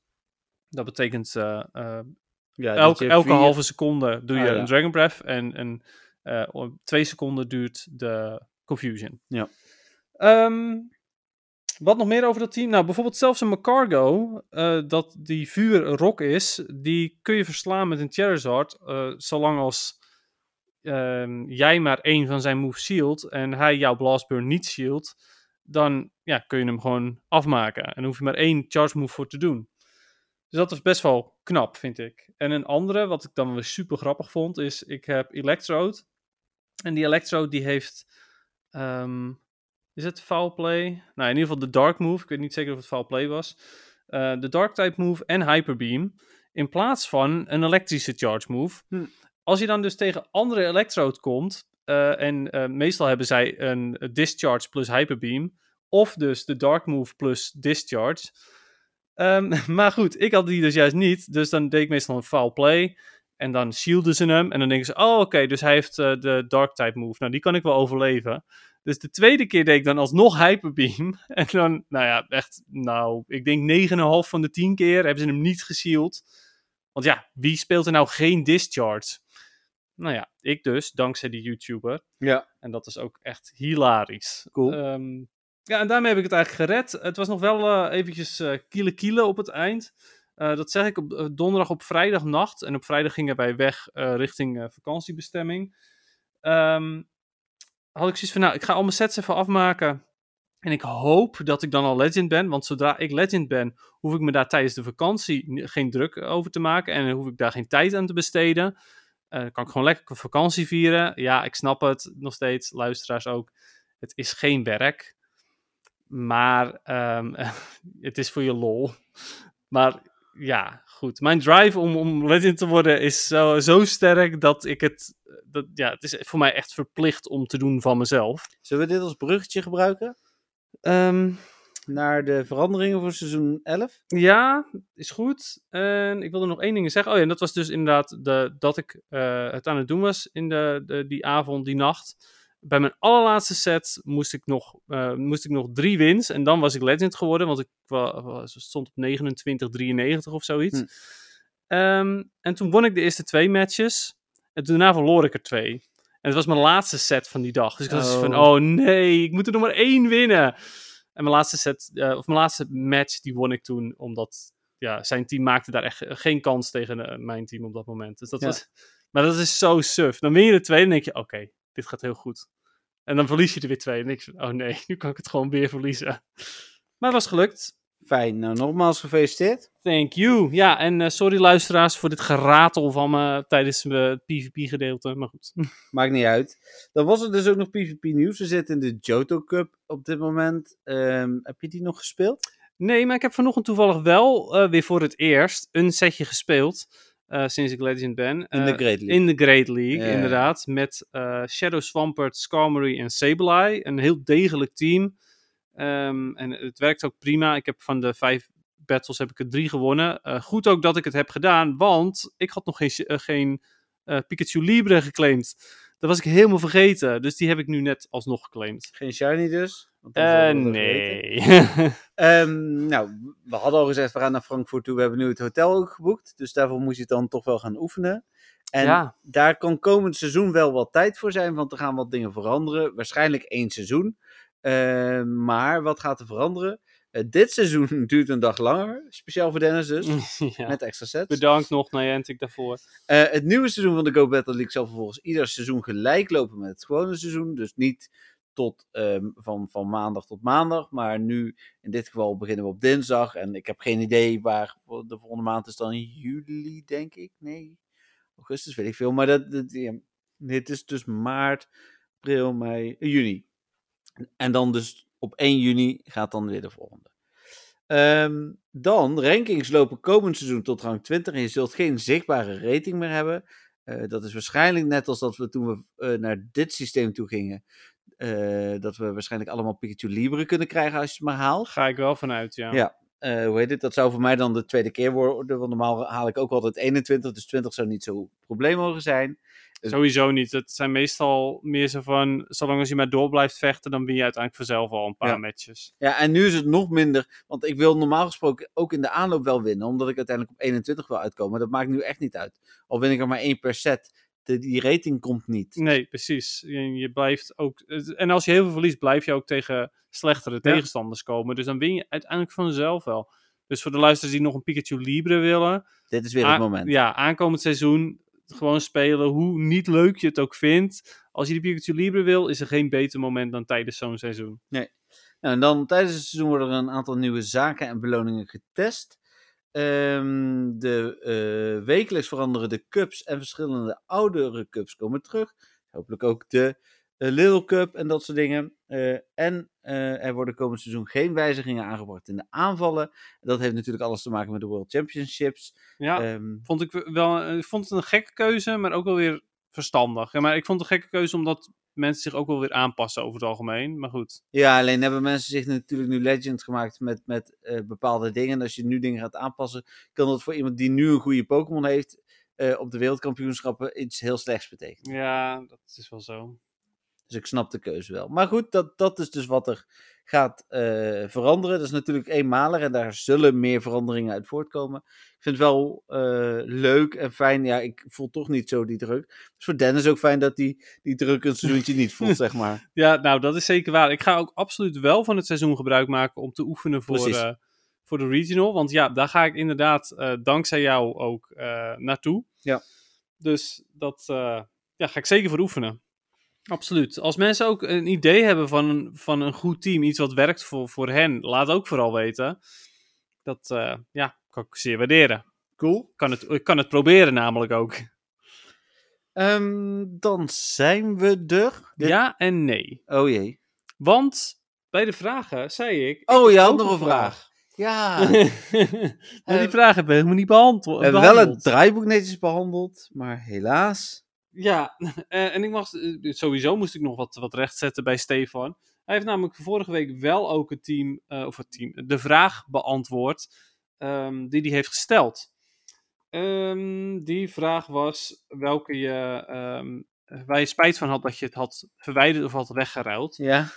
Dat betekent Ja, elke, je elke vier- halve seconde doe je Ah, ja. een Dragon Breath. En, en twee seconden duurt de Confusion. Ja. Ehm, wat nog meer over dat team? Nou, bijvoorbeeld zelfs een Macargo, eh, dat die vuur rock is, die kun je verslaan met een Charizard, eh, zolang als ehm, jij maar één van zijn moves shield en hij jouw Blastburn niet shield, dan ja, kun je hem gewoon afmaken. En hoef je maar één charge move voor te doen. Dus dat is best wel knap, vind ik. En een andere, wat ik dan weer super grappig vond, is ik heb Electrode. En die Electrode die heeft... ehm, is het foul play? Nou, in ieder geval de dark move. Ik weet niet zeker of het foul play was. Eh, de dark type move en hyper beam. In plaats van een elektrische charge move. Hm. Als je dan dus tegen andere Electrode komt. eh, en eh, meestal hebben zij een discharge plus hyper beam. Of dus de dark move plus discharge. Ehm, maar goed, ik had die dus juist niet. Dus dan deed ik meestal een foul play. En dan shielden ze hem. En dan denken ze, oh oké, dus hij heeft de dark type move. Nou, die kan ik wel overleven. Dus de tweede keer deed ik dan alsnog hyperbeam. En dan, nou ja, echt, nou, ik denk 9,5 van de 10 keer hebben ze hem niet geshield. Want ja, wie speelt er nou geen discharge? Nou ja, ik dus, dankzij die YouTuber. Ja. En dat is ook echt hilarisch. Cool. Ehm, ja, en daarmee heb ik het eigenlijk gered. Het was nog wel eh, eventjes eh kiele kiele op het eind. Eh, dat zeg ik op donderdag op vrijdagnacht. En op vrijdag gingen wij weg richting vakantiebestemming. Ehm, had ik zoiets van, nou, ik ga al mijn sets even afmaken. En ik hoop dat ik dan al legend ben. Want zodra ik legend ben, hoef ik me daar tijdens de vakantie geen druk over te maken. En hoef ik daar geen tijd aan te besteden. Dan kan ik gewoon lekker vakantie vieren. Ja, ik snap het nog steeds, luisteraars ook. Het is geen werk. Maar ehm, het is voor je lol. Maar ja, goed. Mijn drive om, om legend te worden is zo, zo sterk dat ik het... Dat, ja, het is voor mij echt verplicht om te doen van mezelf. Zullen we dit als bruggetje gebruiken? Ehm, Naar de veranderingen voor seizoen 11? Ja, is goed. En ik wilde nog één ding zeggen. Oh ja, en dat was dus inderdaad de, dat ik eh, het aan het doen was in de, de, die avond, die nacht. Bij mijn allerlaatste set moest ik, nog, eh, moest ik nog drie wins. En dan was ik legend geworden, want ik wa- was, stond op 29-93 of zoiets. Hm. Ehm, en toen won ik de eerste twee matches. En daarna verloor ik er twee. En het was mijn laatste set van die dag. Dus ik was van, Oh. oh nee, ik moet er nog maar één winnen. En mijn laatste set, eh, of mijn laatste match, die won ik toen, omdat ja, zijn team maakte daar echt geen kans tegen eh, mijn team op dat moment. Dus dat Ja. was, maar dat is zo suf. Dan win je er twee en dan denk je, oké, dit gaat heel goed. En dan verlies je er weer twee. En van, oh nee, nu kan ik het gewoon weer verliezen. Maar het was gelukt. Fijn. Nou, nogmaals gefeliciteerd. Thank you. Ja, en eh, sorry luisteraars voor dit geratel van me tijdens eh, het PvP-gedeelte. Maar goed. Maakt niet uit. Dan was er dus ook nog PvP nieuws. We zitten in de Johto Cup op dit moment. Ehm, heb je die nog gespeeld? Nee, maar ik heb vanochtend toevallig wel eh, weer voor het eerst een setje gespeeld. sinds ik Legend ben. In de Great League. In de Great League, inderdaad. Met Shadow Swampert, Skarmory en Sableye. Een heel degelijk team. Ehm, en het werkt ook prima. Ik heb van de vijf battles heb ik er drie gewonnen. Eh, goed ook dat ik het heb gedaan, want ik had nog geen, eh, geen eh, Pikachu Libre geclaimd. Dat was ik helemaal vergeten. Dus die heb ik nu net alsnog geclaimd. Geen shiny dus? Nee. Ehm, nou, we hadden al gezegd, we gaan naar Frankfurt toe. We hebben nu het hotel ook geboekt. Dus daarvoor moest je het dan toch wel gaan oefenen. En ja. daar kan komend seizoen wel wat tijd voor zijn, want er gaan wat dingen veranderen. Waarschijnlijk één seizoen. Ehm, maar wat gaat er veranderen? Eh, dit seizoen duurt een dag langer. Speciaal voor Dennis dus. ja. Met extra sets. Bedankt nog, Niantic, daarvoor. Eh, het nieuwe seizoen van de Go Battle League zal vervolgens ieder seizoen gelijk lopen met het gewone seizoen. Dus niet tot, ehm, van, van maandag tot maandag. Maar nu, in dit geval, beginnen we op dinsdag. En ik heb geen idee waar de volgende maand is dan juli, denk ik. Nee, augustus, weet ik veel. Maar dat, dat, ja, dit is dus maart, april, mei, juni. En dan dus op 1 juni gaat dan weer de volgende. Ehm, dan, rankings lopen komend seizoen tot rang 20 en je zult geen zichtbare rating meer hebben. Eh, dat is waarschijnlijk net als dat we toen we eh, naar dit systeem toe gingen. eh, dat we waarschijnlijk allemaal Pikachu Libre kunnen krijgen als je het maar haalt. Ga ik wel vanuit, ja. Ja. Hoe heet het? Dat zou voor mij dan de tweede keer worden. Want normaal haal ik ook altijd 21, dus 20 zou niet zo probleem mogen zijn. Sowieso niet. Het zijn meestal meer zo van, zolang als je maar door blijft vechten, dan win je uiteindelijk vanzelf al een paar Ja. matches. Ja, en nu is het nog minder. Want ik wil normaal gesproken ook in de aanloop wel winnen. Omdat ik uiteindelijk op 21 wil uitkomen. Dat maakt nu echt niet uit. Al win ik er maar één per set. De, die rating komt niet. Nee, precies. Je, je blijft ook... En als je heel veel verliest, blijf je ook tegen slechtere Ja. tegenstanders komen. Dus dan win je uiteindelijk vanzelf wel. Dus voor de luisteraars die nog een Pikachu Libre willen... Dit is weer het moment. Ja, aankomend seizoen gewoon spelen, hoe niet leuk je het ook vindt. Als je die Pikachu Libre wil, is er geen beter moment dan tijdens zo'n seizoen. Nou, en dan tijdens het seizoen worden er een aantal nieuwe zaken en beloningen getest. Ehm, de eh, wekelijks veranderen de cups en verschillende oudere cups komen terug. Hopelijk ook de Little Cup en dat soort dingen. Eh, en eh, er worden komend seizoen geen wijzigingen aangebracht in de aanvallen. Dat heeft natuurlijk alles te maken met de World Championships. Ja, Ehm, vond ik wel, ik vond het een gekke keuze, maar ook wel weer verstandig. Ja, maar ik vond het een gekke keuze omdat mensen zich ook wel weer aanpassen over het algemeen. Maar goed. Ja, alleen hebben mensen zich natuurlijk nu legend gemaakt met, met eh, bepaalde dingen. En als je nu dingen gaat aanpassen, kan dat voor iemand die nu een goede Pokémon heeft, eh, op de wereldkampioenschappen iets heel slechts betekenen. Ja, dat is wel zo. Dus ik snap de keuze wel. Maar goed, dat, dat is dus wat er gaat eh, veranderen. Dat is natuurlijk eenmalig en daar zullen meer veranderingen uit voortkomen. Ik vind het wel eh, leuk en fijn. Ja, ik voel toch niet zo die druk. Dus voor Dennis ook fijn dat hij die druk een seizoentje niet voelt, zeg maar. Ja, nou, dat is zeker waar. Ik ga ook absoluut wel van het seizoen gebruik maken om te oefenen voor, eh, voor de regional. Want ja, daar ga ik inderdaad dankzij jou ook naartoe. Ja. Dus dat ja, ga ik zeker voor oefenen. Absoluut. Als mensen ook een idee hebben van een, van een goed team, iets wat werkt voor, voor hen, laat ook vooral weten. Dat eh, ja, kan ik zeer waarderen. Cool. Kan het, ik kan het proberen namelijk ook. Ehm, dan zijn we er. Dit- Ja en nee. Oh jee. Want bij de vragen zei ik. Oh, je had nog een een vraag. Ja. maar die vraag hebben we helemaal niet beantwo- We hebben wel het behandeld. draaiboek netjes behandeld, maar helaas. Ja, eh, en ik mag, eh, sowieso moest ik nog wat, wat rechtzetten bij Stefan. Hij heeft namelijk vorige week wel ook het team, eh, of het team, de vraag beantwoord ehm, die hij heeft gesteld. Ehm, die vraag was welke je, ehm, waar je spijt van had dat je het had verwijderd of had weggeruild. Ja.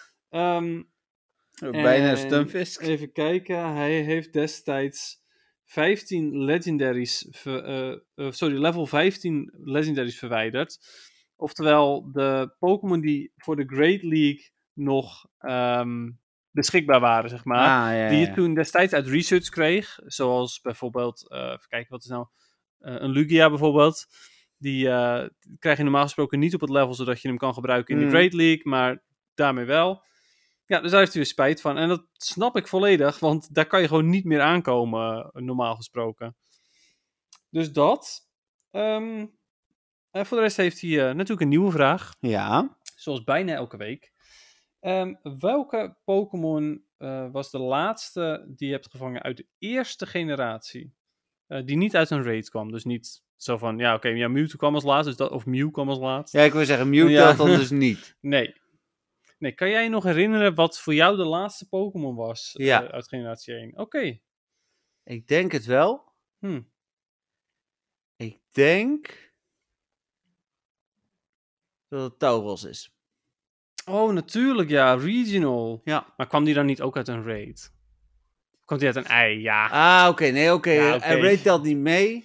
Bijna En Stunfisk. Even kijken, hij heeft destijds 15 legendaries, ver- eh, eh, sorry, level 15 legendaries verwijderd. Oftewel de Pokémon die voor de Great League nog ehm, beschikbaar waren, zeg maar. Ah, ja, Die je toen destijds uit research kreeg. Zoals bijvoorbeeld, eh even kijken, wat is nou, een Lugia bijvoorbeeld. Die krijg je normaal gesproken niet op het level, zodat je hem kan gebruiken in Mm. de Great League, maar daarmee wel. Ja, dus daar heeft hij weer spijt van. En dat snap ik volledig, want daar kan je gewoon niet meer aankomen, eh, normaal gesproken. Dus dat. Ehm, en voor de rest heeft hij eh, natuurlijk een nieuwe vraag, Ja. zoals bijna elke week. Ehm, welke Pokémon eh, was de laatste die je hebt gevangen uit de eerste generatie? Die niet uit een raid kwam, dus niet zo van, ja oké, ja, Mewtwo kwam als laatst, dus dat, of Mew kwam als laatst. Ja, ik wil zeggen, Mew Ja. telt dan dus niet. Nee. Nee, kan jij je nog herinneren wat voor jou de laatste Pokémon was eh, Ja. uit generatie 1? Oké. Ik denk het wel. Hm. Ik denk dat het Tauros is. Oh, natuurlijk, ja, regional. Ja. Maar kwam die dan niet ook uit een raid? Kwam die uit een ei? Ja. Ah, oké. Nee, oké. Ja, oké. En Raid telt niet mee.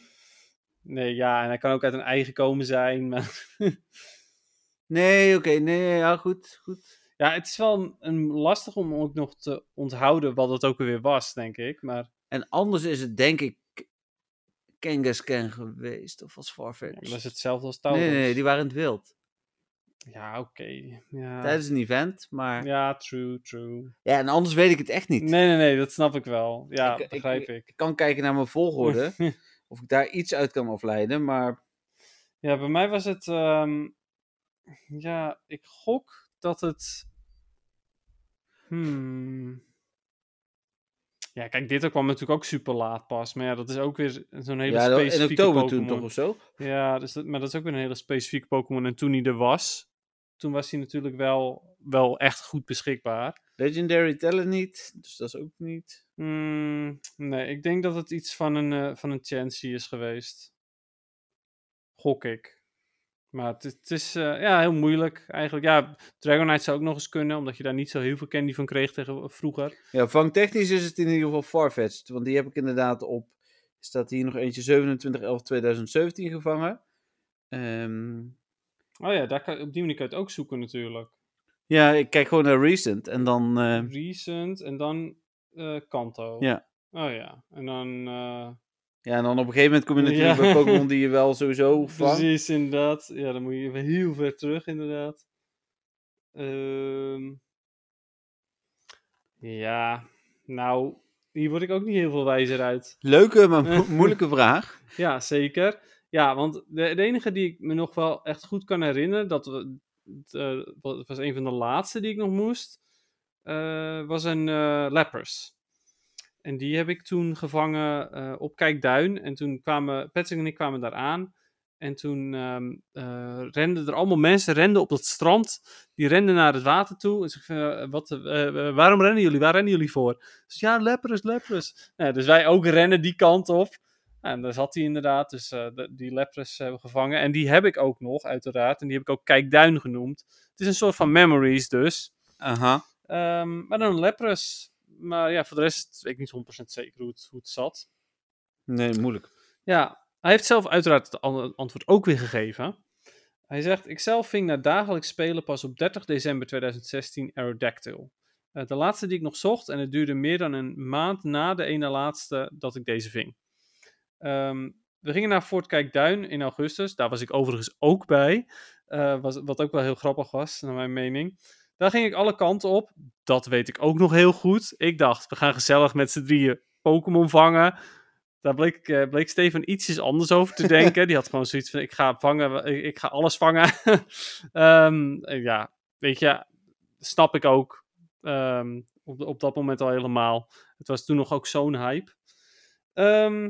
Nee, ja, en hij kan ook uit een ei gekomen zijn. Maar... Nee, oké. nee, ja, goed. goed. Ja, het is wel een, lastig om ook nog te onthouden wat het ook weer was, denk ik. Maar, En anders is het denk ik Kangaskhan geweest. Of als ja, Farfetch. dat is hetzelfde als Tauros. nee, nee, nee, die waren in het wild. Ja, oké. Ja. Tijdens een event, maar... Ja. ja, true, true. en anders weet ik het echt niet. Nee, nee, nee, dat snap ik wel. Ja, Ik- begrijp ik. Ik kan kijken naar mijn volgorde. of ik daar iets uit kan afleiden, maar... Ja, bij mij was het. ehm, ja, ik gok dat het. Hmm. Ja, kijk, dit kwam natuurlijk ook super laat pas. Maar ja, dat is ook weer zo'n hele Ja, dat- in specifieke oktober toen toch of zo? Ja, dus dat, maar dat is ook weer een hele specifieke Pokémon. En toen hij er was, toen was hij natuurlijk wel, wel echt goed beschikbaar. Legendary tellen niet, dus dat is ook niet. Hmm, nee, ik denk dat het iets van een, eh, van een Chansey is geweest. Gok ik. Maar het, is- het is eh, ja, heel moeilijk eigenlijk. Ja, Dragonite zou ook nog eens kunnen, omdat je daar niet zo heel veel candy van kreeg tegen vroeger. Ja, vangtechnisch is het in ieder geval Farfetch'd. Want die heb ik inderdaad op... Staat hier nog eentje 27-11-2017 gevangen. Ehm, Oh ja, daar kan, op die manier kan je het ook zoeken natuurlijk. ja, ik kijk gewoon naar Recent. En dan... eh, Recent en dan eh Kanto. Ja. Oh ja, en dan... ja, en dan op een gegeven moment kom je natuurlijk Ja. bij Pokémon die je wel sowieso vangt. Precies, inderdaad. Ja, dan moet je weer heel ver terug, inderdaad. Ehm, ja, nou, hier word ik ook niet heel veel wijzer uit. Leuke, maar mo- moeilijke vraag. Ja, zeker. Ja, want de, de enige die ik me nog wel echt goed kan herinneren, dat we- het, eh, was een van de laatste die ik nog moest, eh, was een eh Lepers. En die heb ik toen gevangen eh, op Kijkduin. En toen kwamen Patrick en ik kwamen daar aan. En toen ehm, eh, renden er allemaal mensen renden op dat strand. Die renden naar het water toe. En zeiden, wat, eh, eh, waarom rennen jullie? Waar rennen jullie voor? Dus ja, lepers, lepers. Nou, dus wij ook rennen die kant op. En daar zat hij inderdaad. Dus de- die lepers hebben we gevangen. En die heb ik ook nog, uiteraard. En die heb ik ook Kijkduin genoemd. Het is een soort van memories dus. Aha. Ehm, maar dan lepers. Maar ja, voor de rest weet ik niet 100% zeker hoe het, hoe het zat. Nee, moeilijk. Ja, hij heeft zelf uiteraard het an- antwoord ook weer gegeven. Hij zegt, ikzelf ving na dagelijks spelen pas op 30 december 2016 Aerodactyl. Eh, de laatste die ik nog zocht en het duurde meer dan een maand na de ene laatste dat ik deze ving. Ehm, we gingen naar Fort Kijkduin in augustus. Daar was ik overigens ook bij. eh, was, wat ook wel heel grappig was, naar mijn mening. Daar ging ik alle kanten op. Dat weet ik ook nog heel goed. Ik dacht, we gaan gezellig met z'n drieën Pokémon vangen. Daar bleek, eh, bleek Steven ietsjes anders over te denken. Die had gewoon zoiets van, ik ga vangen, ik, ik ga alles vangen. Ehm, eh, ja, weet je, snap ik ook. Ehm, op, op dat moment al helemaal. Het was toen nog ook zo'n hype. Ehm,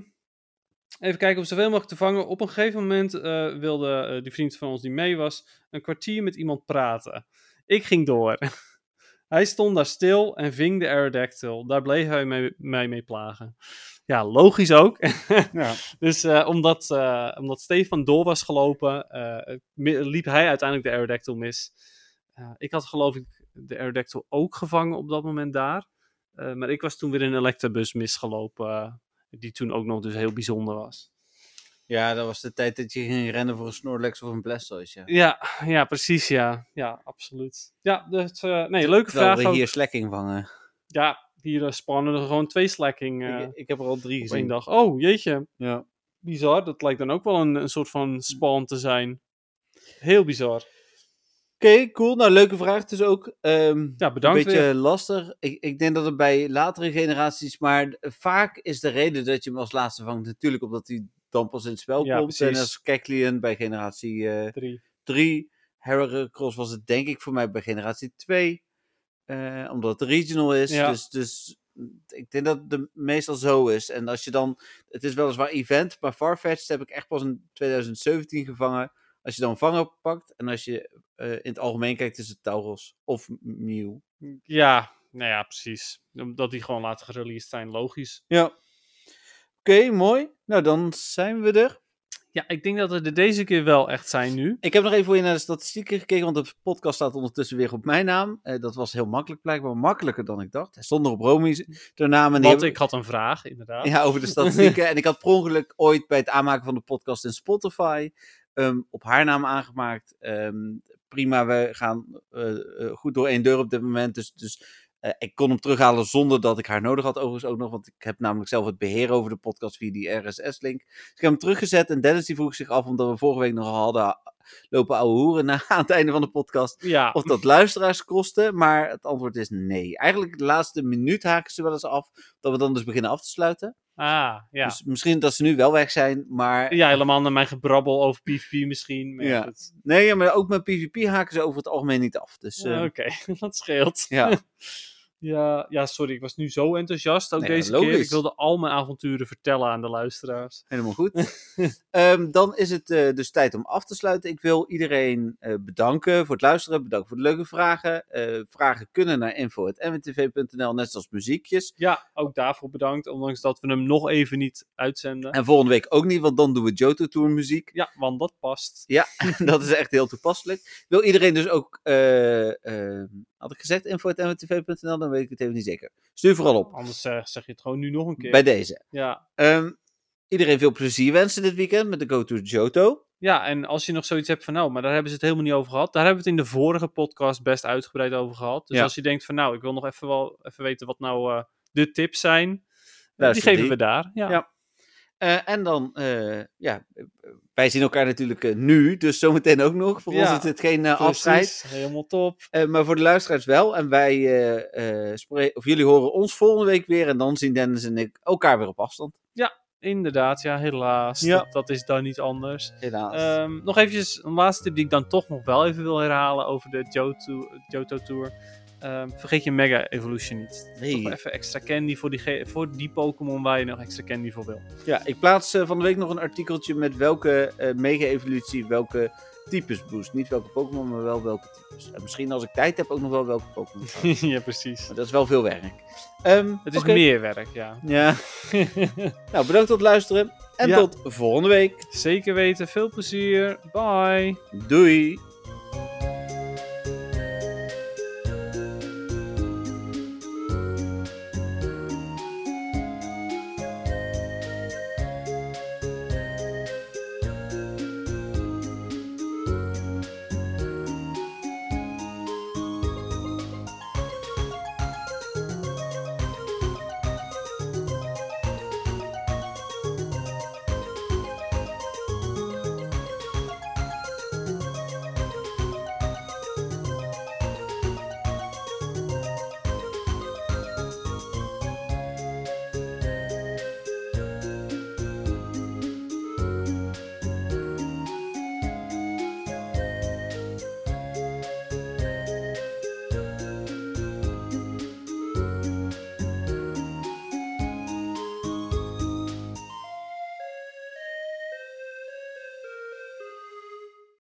even kijken of zoveel mogelijk te vangen. Op een gegeven moment eh, wilde eh, die vriend van ons die mee was, een kwartier met iemand praten. Ik ging door. hij stond daar stil en ving de Aerodactyl. Daar bleef hij mee- mij mee plagen. Ja, logisch ook. Ja. Dus eh, omdat, eh, omdat Stefan door was gelopen, eh, liep hij uiteindelijk de Aerodactyl mis. Ik had geloof ik de Aerodactyl ook gevangen op dat moment daar. Maar ik was toen weer in een Electabus misgelopen. die toen ook nog dus heel bijzonder was. Ja, dat was de tijd dat je ging rennen voor een Snorlax of een Blastoise. Ja. Ja, ja precies ja. Ja, absoluut. Ja, dus, eh, nee, leuke Terwijl vraag we ook. hier slacking vangen. Ja, hier eh, spannen er gewoon twee slacking eh, ik, ik heb er al drie gezien. dag. Oh, jeetje. Ja. Bizar. Dat lijkt dan ook wel een, een soort van spawn te zijn. Heel bizar. Oké, cool. Nou, leuke vraag dus ook. Ehm, Ja, bedankt Een beetje weer. lastig. Ik, ik denk dat het bij latere generaties, maar vaak is de reden dat je hem als laatste vangt natuurlijk omdat hij dan pas in het spel Ja, komt. En als Kecleon bij generatie eh Drie. 3. Heracross was het denk ik voor mij bij generatie 2. eh, omdat het regional is. Ja. Dus, dus ik denk dat het meestal zo is. En als je dan, het is weliswaar event, maar Farfetch'd heb ik echt pas in 2017 gevangen. Als je dan vangen pakt en als je eh, in het algemeen kijkt, is het Tauros of Mew. Ja, nou ja, precies. Omdat die gewoon later gereleased zijn, logisch. Ja. Oké, mooi. Nou, dan zijn we er. Ja, ik denk dat we er deze keer wel echt zijn nu. Ik heb nog even voor je naar de statistieken gekeken, want de podcast staat ondertussen weer op mijn naam. Eh, dat was heel makkelijk, blijkbaar makkelijker dan ik dacht. Hij stond nog op Romi's de naam. En die Want ik had een vraag, inderdaad. Ja, over de statistieken. en ik had per ongeluk ooit bij het aanmaken van de podcast in Spotify ehm, op haar naam aangemaakt. Ehm, prima, we gaan eh, eh, goed door één deur op dit moment. Dus, dus eh, ik kon hem terughalen zonder dat ik haar nodig had, overigens ook nog. Want ik heb namelijk zelf het beheer over de podcast via die RSS-link. Dus ik heb hem teruggezet en Dennis die vroeg zich af, omdat we vorige week nog hadden lopen ouwe hoeren na, aan het einde van de podcast Ja, of dat luisteraars kosten, maar het antwoord is nee. Eigenlijk de laatste minuut haken ze wel eens af, dat we dan dus beginnen af te sluiten. Ah, ja. Dus misschien dat ze nu wel weg zijn, maar... Ja, helemaal naar mijn gebrabbel over PvP misschien. Maar ja. Nee, maar ook met PvP haken ze over het algemeen niet af. Dus eh, Oké, dat scheelt. ja, Ja, ja, sorry, ik was nu zo enthousiast ook Nee, deze logisch. keer. Ik wilde al mijn avonturen vertellen aan de luisteraars. helemaal goed. Ehm, dan is het eh, dus tijd om af te sluiten. Ik wil iedereen eh, bedanken voor het luisteren. Bedankt voor de leuke vragen. Eh, vragen kunnen naar info.mwtv.nl, net zoals muziekjes. Ja, ook daarvoor bedankt, ondanks dat we hem nog even niet uitzenden. En volgende week ook niet, want dan doen we Johto Tour muziek. Ja, want dat past. Ja, dat is echt heel toepasselijk. Wil iedereen dus ook, eh, eh, had ik gezegd, info.mwtv.nl, dan weet ik het even niet zeker. Stuur vooral op, Anders eh, zeg je het gewoon nu nog een keer. bij deze. Ja. Ehm, iedereen veel plezier wensen dit weekend met de Go to Johto. ja, en als je nog zoiets hebt van nou, maar daar hebben ze het helemaal niet over gehad. Daar hebben we het in de vorige podcast best uitgebreid over gehad. Dus Ja. als je denkt van nou, ik wil nog even, wel, even weten wat nou eh, de tips zijn. eh, die geven die. we daar. Ja. Ja. Eh, en dan, eh, ja, wij zien elkaar natuurlijk eh, nu, dus zometeen ook nog. Voor Ja, ons is het geen eh, afscheid. Helemaal top. Eh, maar voor de luisteraars wel. En wij, eh, eh, of jullie horen ons volgende week weer. En dan zien Dennis en ik elkaar weer op afstand. Inderdaad, ja, helaas. Ja. Dat, dat is dan niet anders. Helaas. Ehm, nog eventjes een laatste tip die ik dan toch nog wel even wil herhalen over de Johto, Johto Tour. Ehm, vergeet je Mega Evolution niet. Nee. Toch even extra candy voor die, voor die Pokémon waar je nog extra candy voor wil. Ja, ik plaats eh, van de week nog een artikeltje met welke eh, mega-evolutie welke types boost. Niet welke Pokémon, maar wel welke types. En misschien als ik tijd heb ook nog wel welke Pokémon. ja, precies. maar dat is wel veel werk. Ehm, Het is meer werk, ja. Ja. nou, bedankt voor het luisteren. En Ja. tot volgende week. Zeker weten. Veel plezier. Bye. Doei.